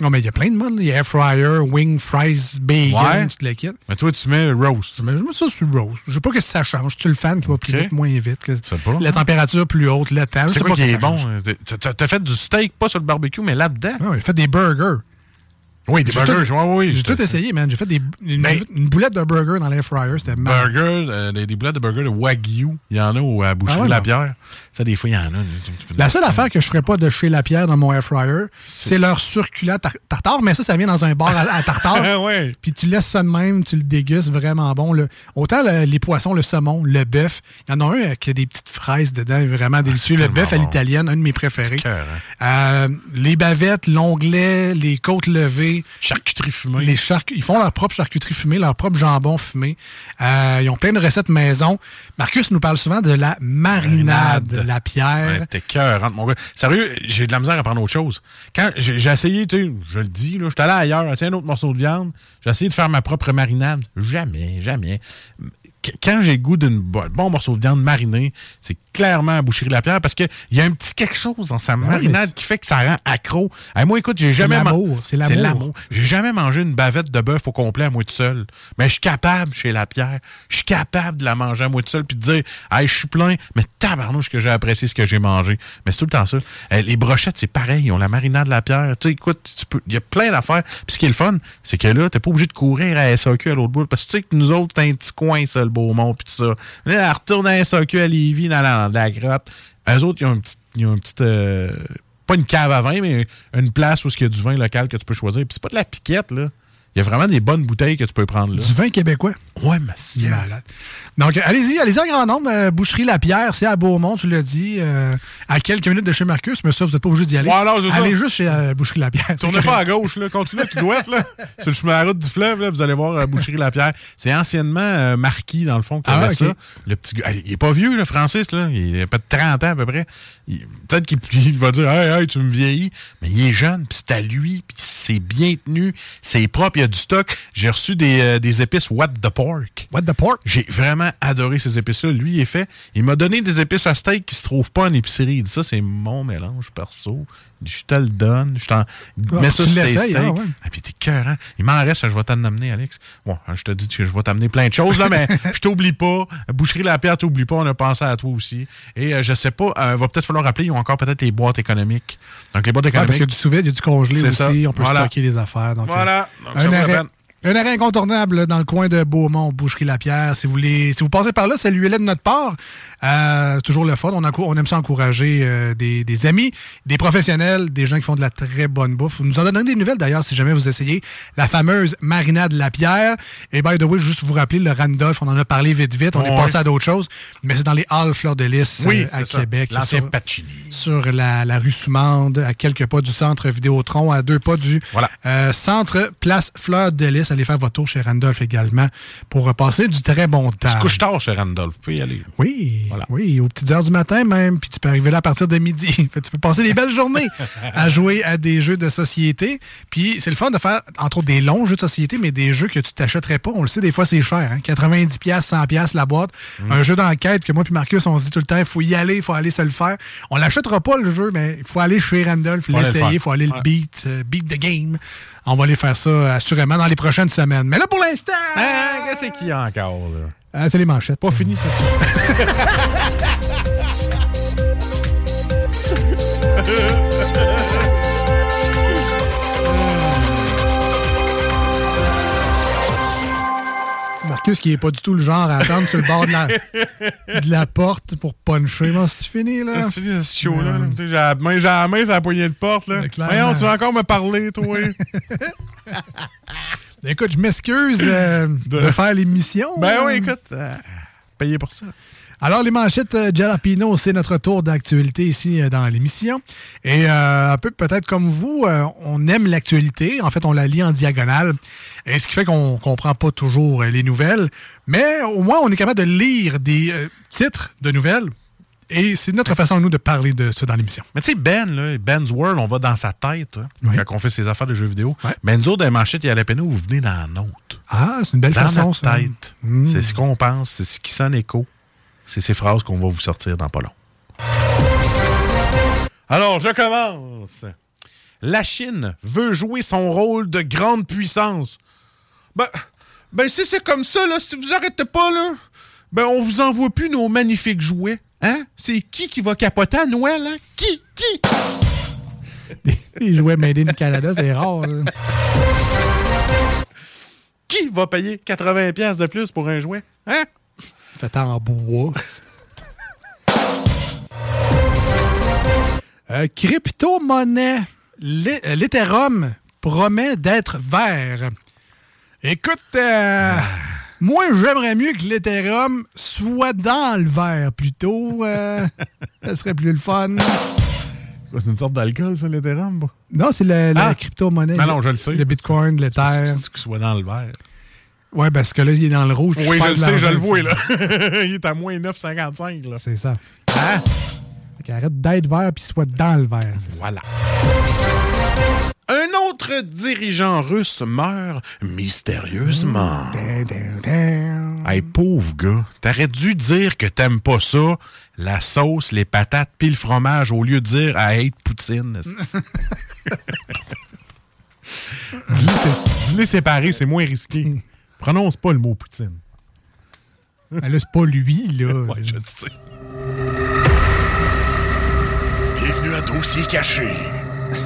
Non, mais il y a plein de modes. là. Il y a air fryer, wing, fries, bacon, Ouais. tout le kit. Mais toi, tu mets roast. Je mets, je mets ça sur roast. Je sais pas que ça change. Tu es le fan qui va plus vite, moins vite. que- pas, la hein. température plus haute, le temps. Je C'est sais quoi pas qui est bon? change. T'as- fait du steak, pas sur le barbecue, mais là-dedans. Non, il fait des burgers. Oui, des burgers, tout- ouais, oui, J'ai tout essayé, man. J'ai fait des, une, Ben- une boulette de burger dans l'air fryer. C'était mal. Burger, euh, des, des boulettes de burger de Wagyu. Il y en a au, à Boucherie Ah ouais, La. Pierre. Ça, des fois, il y en a. Tu- tu peux- La seule affaire que je ferais pas de chez La Pierre dans mon air fryer, c'est leur circulat tar- tartare, mais ça, ça vient dans un bar à, à tartare. (laughs) ouais. Puis tu laisses ça de même, tu le dégustes vraiment bon. là. Autant le- les poissons, le saumon, le bœuf. Il y en a un euh, qui a des petites fraises dedans, vraiment délicieux. le bœuf à l'italienne, un de mes préférés. Cœur, hein. Euh, les bavettes, l'onglet, les côtes levées. Charcuterie fumée. Les charc- ils font leur propre charcuterie fumée, leur propre jambon fumé. Euh, ils ont plein de recettes maison. Marcus nous parle souvent de la marinade, Marinade. la pierre. Ouais, T'es cœur, mon gars. Sérieux, j'ai de la misère à prendre autre chose. Quand j'ai essayé, tu sais, je le dis, là, j'étais allé ailleurs, tiens, un autre morceau de viande, j'ai essayé de faire ma propre marinade. Jamais, jamais. Qu- Quand j'ai le goût d'un bon morceau de viande marinée, c'est clairement à Boucherie La Pierre parce qu'il y a un petit quelque chose dans sa Ben marinade qui fait que ça rend accro. Hey, moi, écoute, j'ai jamais man- l'amour, c'est l'amour. J'ai jamais mangé une bavette de bœuf au complet à moi tout seul. Mais je suis capable chez La Pierre. Je suis capable de la manger à moi tout seul puis de dire, hey, je suis plein, mais tabarnouche que j'ai apprécié ce que j'ai mangé. Mais c'est tout le temps ça. Les brochettes, c'est pareil. Ils ont la marinade de La Pierre. Tu sais, écoute, il y a plein d'affaires. Puis ce qui est le fun, c'est que là, t'es pas obligé de courir à SAQ à l'autre bout. Parce que tu sais que nous autres, c'est un petit coin, ça, le Beaumont puis tout ça. Elle retourne à SAQ à Lévis, dans la, grotte. Eux autres, ils ont une petite, une petite euh, pas une cave à vin, mais une place où il y a du vin local que tu peux choisir. Puis c'est pas de la piquette, là. Il y a vraiment des bonnes bouteilles que tu peux prendre là. Du vin québécois? Ouais, mais Il est malade. Donc, allez-y, allez-y en grand nombre. Euh, Boucherie La Pierre, c'est à Beaumont, tu l'as dit, euh, à quelques minutes de chez Marcus, mais ça, vous n'êtes pas obligé d'y aller. Ouais, non, c'est ça. allez juste chez euh, Boucherie La Pierre. Tournez pas à gauche, là. Continuez tout droit, là. (laughs) Sur le chemin à la route du fleuve, là, vous allez voir euh, Boucherie La Pierre. C'est anciennement Marquis, dans le fond, qui Ah, avait ça. Le petit gars. Il est pas vieux, le Francis, là. Il a pas de 30 ans, à peu près. Peut-être qu'il (laughs) il va dire, hey, hey, tu me vieillis. Mais il est jeune, puis c'est à lui, puis c'est bien tenu. C'est propre, il y a du stock. J'ai reçu des, euh, des épices What the Pork. What the Pork? J'ai vraiment adoré ces épices-là. Lui, il est fait. Il m'a donné des épices à steak qui se trouvent pas en épicerie. Il dit ça, c'est mon mélange perso. Je te le donne. Je t'en Ah, mets ça sur tes l'essayes, steaks. ah ouais. Ah, puis t'es cœur, hein? Il m'en reste, je vais t'en amener, Alex. Bon, je te dis que je vais t'amener plein de choses, là, mais (laughs) je t'oublie pas. Boucherie La Pierre, t'oublie pas. On a pensé à toi aussi. Et euh, je sais pas, euh, va peut-être falloir rappeler, ils ont encore peut-être les boîtes économiques. Donc, les boîtes Ouais, économiques. parce qu'il y a du sous-vide, il y a du congelé aussi. ça. On peut Voilà. stocker les affaires. Donc, Voilà. euh, Donc, ça un, la arrêt. Un arrêt incontournable dans le coin de Beaumont, Boucherie Lapierre. Si vous voulez, si vous passez par là, saluez-les de notre part. Euh, toujours le fun. On, aime ça encourager euh, des, des amis, des professionnels, des gens qui font de la très bonne bouffe. Vous nous en donnez des nouvelles d'ailleurs si jamais vous essayez la fameuse marinade Lapierre. Et by the way, juste vous rappeler, le Randolph, on en a parlé vite vite. On est passé à d'autres choses. Mais c'est dans les Halles Fleur de Lys Oui, euh, à. Québec. L'ancien Sur- Pacini. sur la, la rue Soumande, à quelques pas du centre Vidéotron, à deux pas du centre Place Fleur de Lys. Allez faire votre tour chez Randolph également pour passer du très bon temps. Tu couches tard chez Randolph. Tu peux y aller. Oui, oui, aux petites heures du matin même, puis tu peux arriver là à partir de midi. (laughs) Tu peux passer des belles journées à jouer à des jeux de société. Puis c'est le fun de faire, entre autres, des longs jeux de société, mais des jeux que tu t'achèterais pas. On le sait, des fois, c'est cher. Hein? 90$, 100$ la boîte. Mm. Un jeu d'enquête que moi puis Marcus, on se dit tout le temps, il faut y aller, il faut aller se le faire. On l'achètera pas, le jeu, mais il faut aller chez Randolph, aller l'essayer, il faut aller le beat, euh, beat the game. On va aller faire ça euh, assurément dans les prochaines semaines. Mais là, pour l'instant... Ah, qu'est-ce y a encore, là? Ah, c'est les manchettes. Pas fini, ça. (laughs) Marcus qui est pas du tout le genre à attendre sur le bord de la, de la porte pour puncher. C'est fini, là. C'est fini, ce show-là. J'ai la main, j'ai la main sur la poignée de porte. Là. Voyons, tu vas encore me parler, toi. (laughs) Écoute, je m'excuse euh, de... faire l'émission. Ben oui, écoute, euh, payé pour ça. Alors, les manchettes euh, Jalapino, c'est notre tour d'actualité ici euh, dans l'émission. Et euh, un peu peut-être comme vous, euh, on aime l'actualité. En fait, on la lit en diagonale. Et ce qui fait qu'on comprend pas toujours les nouvelles. Mais au moins, on est capable de lire des titres de nouvelles. Et c'est notre façon, nous, de parler de ça dans l'émission. Mais tu sais, Ben, là, Ben's World, on va dans sa tête hein, quand on fait ses affaires de jeux vidéo. Ben, nous autres, et peine, vous venez dans la nôtre. Ah, c'est une belle dans façon, notre ça. tête. Mm. C'est ce qu'on pense, c'est ce qui sonne écho. C'est ces phrases qu'on va vous sortir dans pas long. Alors, je commence. La Chine veut jouer son rôle de grande puissance. Ben, ben si c'est comme ça, là, si vous arrêtez pas, là, ben on vous envoie plus nos magnifiques jouets. Hein? C'est qui qui va capoter à Noël, hein? Qui? Qui? (laughs) Les jouets Made in Canada, c'est rare. hein. Qui va payer 80$ piastres de plus pour un jouet? Hein? Fait en bois. (laughs) Euh, Crypto-monnaie. Euh, L'Ethereum promet d'être vert. Écoute, euh, moi, j'aimerais mieux que l'Ethereum soit dans le vert plutôt. euh, (laughs) ça serait plus le fun. C'est une sorte d'alcool, ça, l'Ethereum? Non, c'est la Ah! crypto-monnaie. Ben non, je le sais. Le Bitcoin, l'Ether. C'est qu'il soit dans le vert? Ouais, parce que là, il est dans le rouge. Oui, je le sais, je le vois, là. (laughs) Il est à moins 9,55, là. C'est ça. Hein? Fait qu'arrête d'être vert puis soit dans le vert. Voilà. Un autre dirigeant russe meurt mystérieusement. Hey, pauvre gars, t'aurais dû dire que t'aimes pas ça, la sauce, les patates puis le fromage, au lieu de dire « I hate Poutine (laughs) ». Dis-les sé- dis-les séparer, c'est moins risqué. Prononce pas le mot Poutine. Ben là, c'est pas lui, là. (laughs) Ouais, je le sais. Bienvenue à Dossier Caché.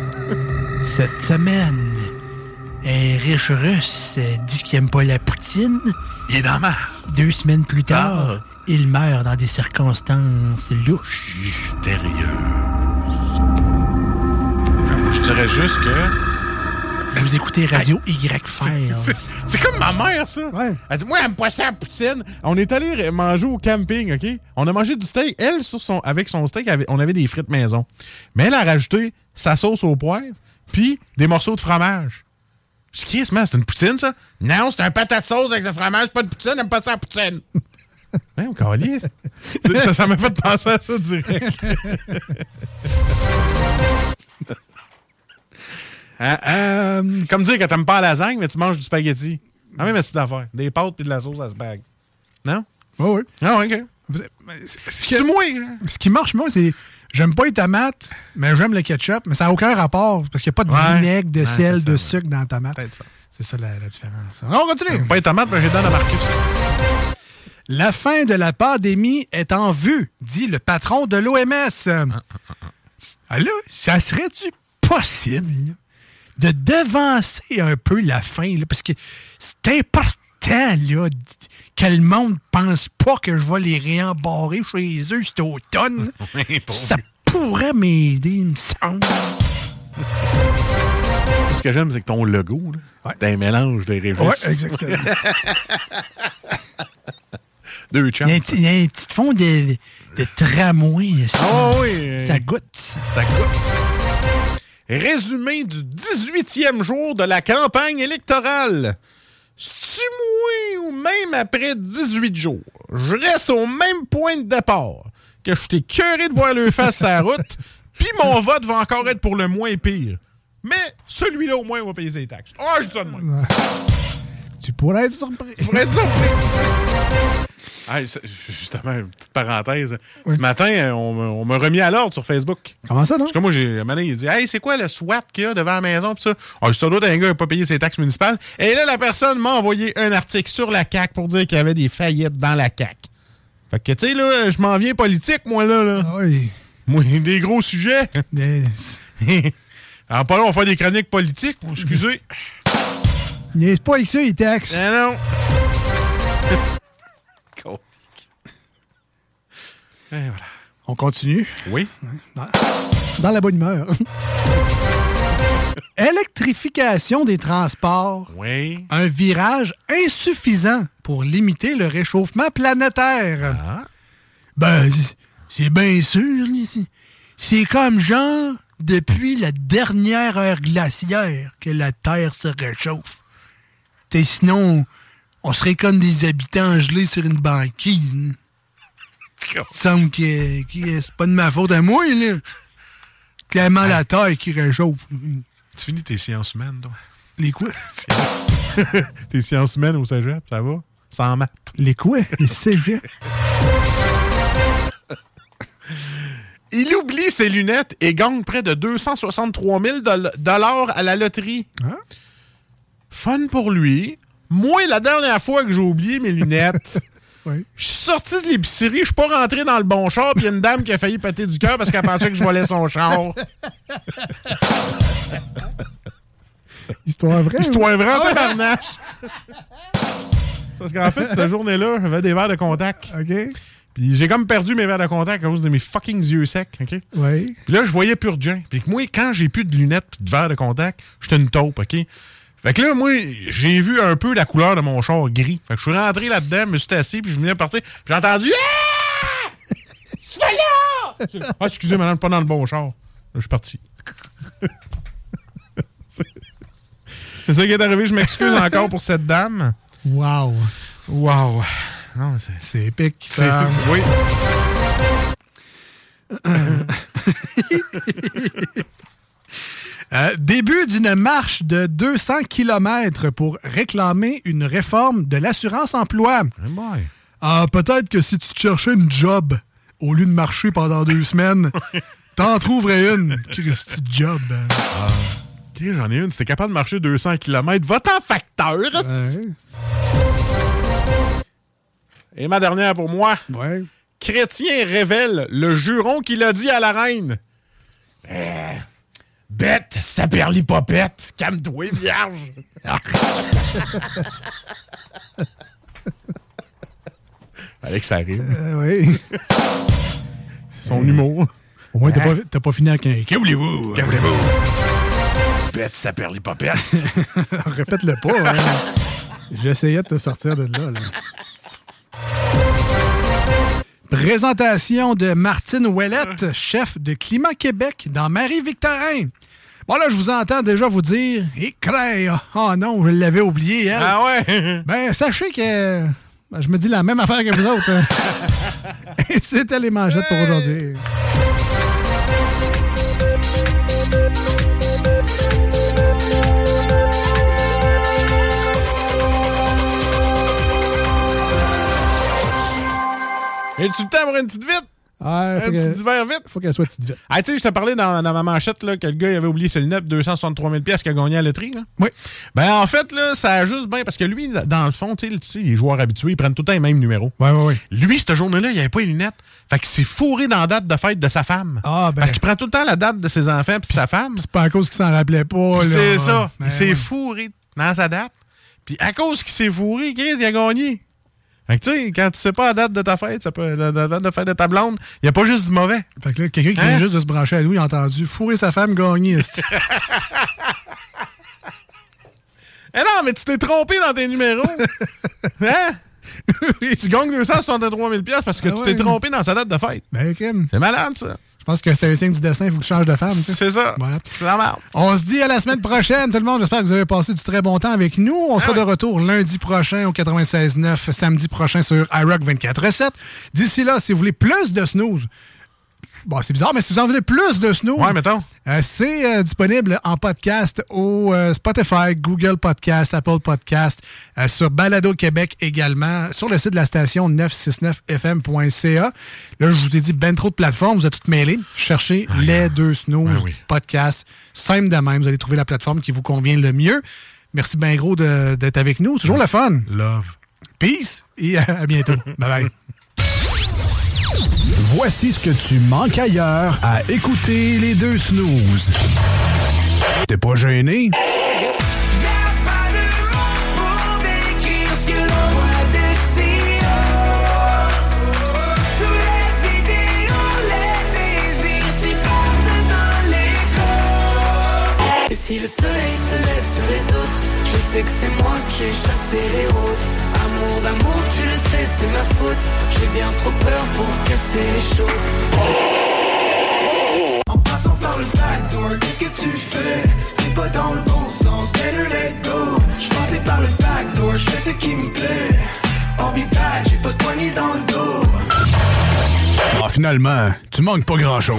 (laughs) Cette semaine, un riche russe dit qu'il aime pas la poutine. Il est dans mar. Deux semaines plus tard, il meurt dans des circonstances louches. Mystérieux. Je dirais juste que. Vous écoutez Radio Y C'est- comme ma mère, ça. Elle dit Moi, elle aime pas ça, la poutine. On est allé manger au camping, OK? On a mangé du steak. Elle, sur son, avec son steak, avait- on avait des frites maison. Mais elle a rajouté sa sauce au poivre, puis des morceaux de fromage. Je dis man, c'est une poutine, ça? Non, c'est un patate sauce avec le fromage, pas de poutine, elle aime pas ça, la poutine. (laughs) Même, (laughs) ça ça m'a fait penser à ça direct. (laughs) Hein, euh, comme dire que t'aimes pas la lasagne, mais tu manges du spaghetti. Ah oui, mais c'est d'affaire. Des pâtes puis de la sauce à spag. Non? Oui, oui. Ah, OK. C'est moi. Ce qui marche, moi, c'est. J'aime pas les tomates, mais j'aime le ketchup, mais ça n'a aucun rapport parce qu'il n'y a pas de Ouais. vinaigre, de Ouais, sel, de sucre dans la tomate. C'est ça la, la différence. On continue. Pas les tomates, mais j'ai donné à Marcus. La fin de la pandémie est en vue, dit le patron de l'OMS. Ah là, ça serait-tu possible? De devancer un peu la fin? là, parce que c'est important là, que le monde pense pas que je vais les réembarrer chez eux cet automne. (laughs) ça pourrait m'aider, il me semble. Ce que j'aime, c'est que ton logo, là, t'as un mélange de régions. Ouais, exactement. (laughs) Deux Il y a un chances. il y a un petit fond de, de tramway. Ça, Ah oui. ça goûte. Ça goûte. Résumé du 18e jour de la campagne électorale. Si moi ou même après 18 jours, je reste au même point de départ, que je t'ai curé de voir le face à la route, (laughs) puis mon vote va encore être pour le moins pire. Mais celui-là, au moins, va payer ses taxes. Ah, je dis ça de même. Tu pourrais être surpris. Pourrais être surpris. (laughs) Justement, une petite parenthèse. Ce matin, euh, on, m'a- on m'a remis à l'ordre sur Facebook. Comment ça, non? Parce que moi, j'ai, un donné, il dit Hey, c'est quoi le SWAT qu'il y a devant la maison? Pis ça? Ah, je te dois d'un gars qui n'a pas payé ses taxes municipales. Et là, la personne m'a envoyé un article sur la CAQ pour dire qu'il y avait des faillites dans la CAQ. Fait que, tu sais, là, je m'en viens politique, moi, là. là. oui. Moi, (laughs) des gros sujets. Alors, (laughs) pas là, on va faire des chroniques politiques. Excusez. Niaise pas avec ça, il taxe. Ah non. Et voilà. On continue? Oui. Dans, dans la bonne humeur. (laughs) Électrification des transports. Oui. Un virage insuffisant pour limiter le réchauffement planétaire. Ah. Ben, c'est- bien sûr. C'est comme genre depuis la dernière heure glaciaire que la Terre se réchauffe. T'sais, sinon, on serait comme des habitants gelés sur une banquise. hein. (laughs) Il semble que, que c'est pas de ma faute à moi, là. Clairement, la Terre qui réchauffe. Tu finis tes sciences humaines, toi? Les quoi? (laughs) tes sciences humaines au cégep, ça va? Sans maths. Les quoi? Les cégeps? (laughs) Il oublie ses lunettes et gagne près de 263 000 doll- dollars à la loterie. Fun pour lui. Moi, la dernière fois que j'ai oublié mes lunettes, (laughs) Je suis sorti de l'épicerie, je suis pas rentré dans le bon char, puis il y a une dame qui a failli péter du cœur parce qu'elle pensait que je volais son char. (laughs) Histoire vraie. Histoire ou- vraie, Ah ouais. tabarnache. Parce qu'en fait, cette journée-là, j'avais des verres de contact. OK. Puis j'ai comme perdu mes verres de contact à cause de mes fucking yeux secs, OK? Oui. Puis là, je voyais plus de gens. Puis moi, quand j'ai plus de lunettes pis de verres de contact, j'étais une taupe, OK? Fait que là, moi, j'ai vu un peu la couleur de mon char gris. Fait que je suis rentré là-dedans, me suis assis, puis je venais partir. Puis j'ai entendu Ah! (laughs) Tu fais là! Ah, excusez, madame, pas dans le bon char. Là, je suis parti. (laughs) C'est ça qui est arrivé. Je m'excuse encore pour cette dame. Wow. Wow. Non, c'est... C'est épique. C'est- ça. Oui. (laughs) Euh, début d'une marche de 200 km pour réclamer une réforme de l'assurance emploi. Ah, peut-être que si tu te cherchais une job au lieu de marcher pendant deux semaines, (laughs) t'en trouverais une. Christy job. OK, j'en ai une. Si t'es capable de marcher 200 km, va en facteur. Et ma dernière pour moi. Chrétien révèle le juron qu'il a dit à la reine. Euh, bête, ça perd l'hypopète. Calme-toi, vierge. (laughs) Que ça arrive. oui. C'est son humour. Au moins, t'as Hein? pas, t'as pas fini avec un. Que voulez-vous? Que voulez-vous? Bête, ça perd l'hypopète. (laughs) Répète-le pas. hein. (laughs) J'essayais de te sortir de là. là. Présentation de Martine Ouellette, chef de Climat Québec dans Marie-Victorin. Bon, là, je vous entends déjà vous dire Écraille! Oh non, je l'avais oublié, elle. Ah ouais? (laughs) Ben, sachez que ben, je me dis la même affaire que vous autres. (laughs) Et c'était les manchettes pour aujourd'hui. Es-tu le temps pour une petite vite? Ah, un petit divers vite? Faut qu'elle soit petite vite. Ah, tu sais, je te parlais dans, dans ma manchette là, que le gars il avait oublié ses lunettes, 263 000 pièces qu'il a gagné à la loterie. Là. Oui. Ben, en fait, là, ça a juste bien parce que lui, dans le fond, tu sais, tu les joueurs habitués, ils prennent tout le temps les mêmes numéros. Ouais, ouais, ouais. Lui, cette journée-là, il avait pas les lunettes. Fait qu'il s'est fourré dans la date de fête de sa femme. Ah, ben. Parce qu'il prend tout le temps la date de ses enfants puis sa femme. C'est pas à cause qu'il s'en rappelait pas. C'est ça. Ben, il s'est ouais. fourré dans sa date. Puis à cause qu'il s'est fourré, Chris, il a gagné. Fait que tu sais, quand tu sais pas la date de ta fête, ça peut, la, date de fête de ta blonde, il n'y a pas juste du mauvais. Fait que là, quelqu'un qui Hein? vient juste de se brancher à nous, il a entendu fourrer sa femme gagner. (laughs) Eh non, mais tu t'es trompé dans tes numéros. (laughs) hein? tu gagnes 263 000 pièces parce que Ah tu t'es trompé dans sa date de fête. Ben. C'est malade, ça. Je pense que c'était un signe du dessin, il faut que je change de femme. C'est ça. Voilà. C'est. On se dit à la semaine prochaine, tout le monde. J'espère que vous avez passé du très bon temps avec nous. On Ah sera de retour lundi prochain au 96.9, samedi prochain sur iRock 24.7. D'ici là, si vous voulez plus de snooze, Bon, c'est bizarre, mais si vous en voulez plus de snooze, Ouais, mettons. euh, c'est euh, disponible en podcast au euh, Spotify, Google Podcast, Apple Podcast, sur Balado Québec également, sur le site de la station 969fm.ca. Là, je vous ai dit ben trop de plateformes, vous êtes toutes mêlées. Cherchez les deux snooze podcasts. Simple de même, vous allez trouver la plateforme qui vous convient le mieux. Merci bien gros d'être avec nous. C'est toujours le fun. Love. Peace et (laughs) à bientôt. bye bye. Voici ce que tu manques ailleurs à écouter les deux snooze. T'es pas gêné? Si le soleil se lève sur les autres Je sais que c'est moi qui ai chassé les roses Amour tu le sais, c'est ma faute. J'ai bien trop peur pour casser les choses. En passant par le backdoor, qu'est-ce que tu fais? T'es pas dans le bon sens, better let go. J'passais par le backdoor, j'fais ce qui me plaît. Be back, j'ai pas de poignée dans le dos. Ah, finalement, tu manques pas grand-chose.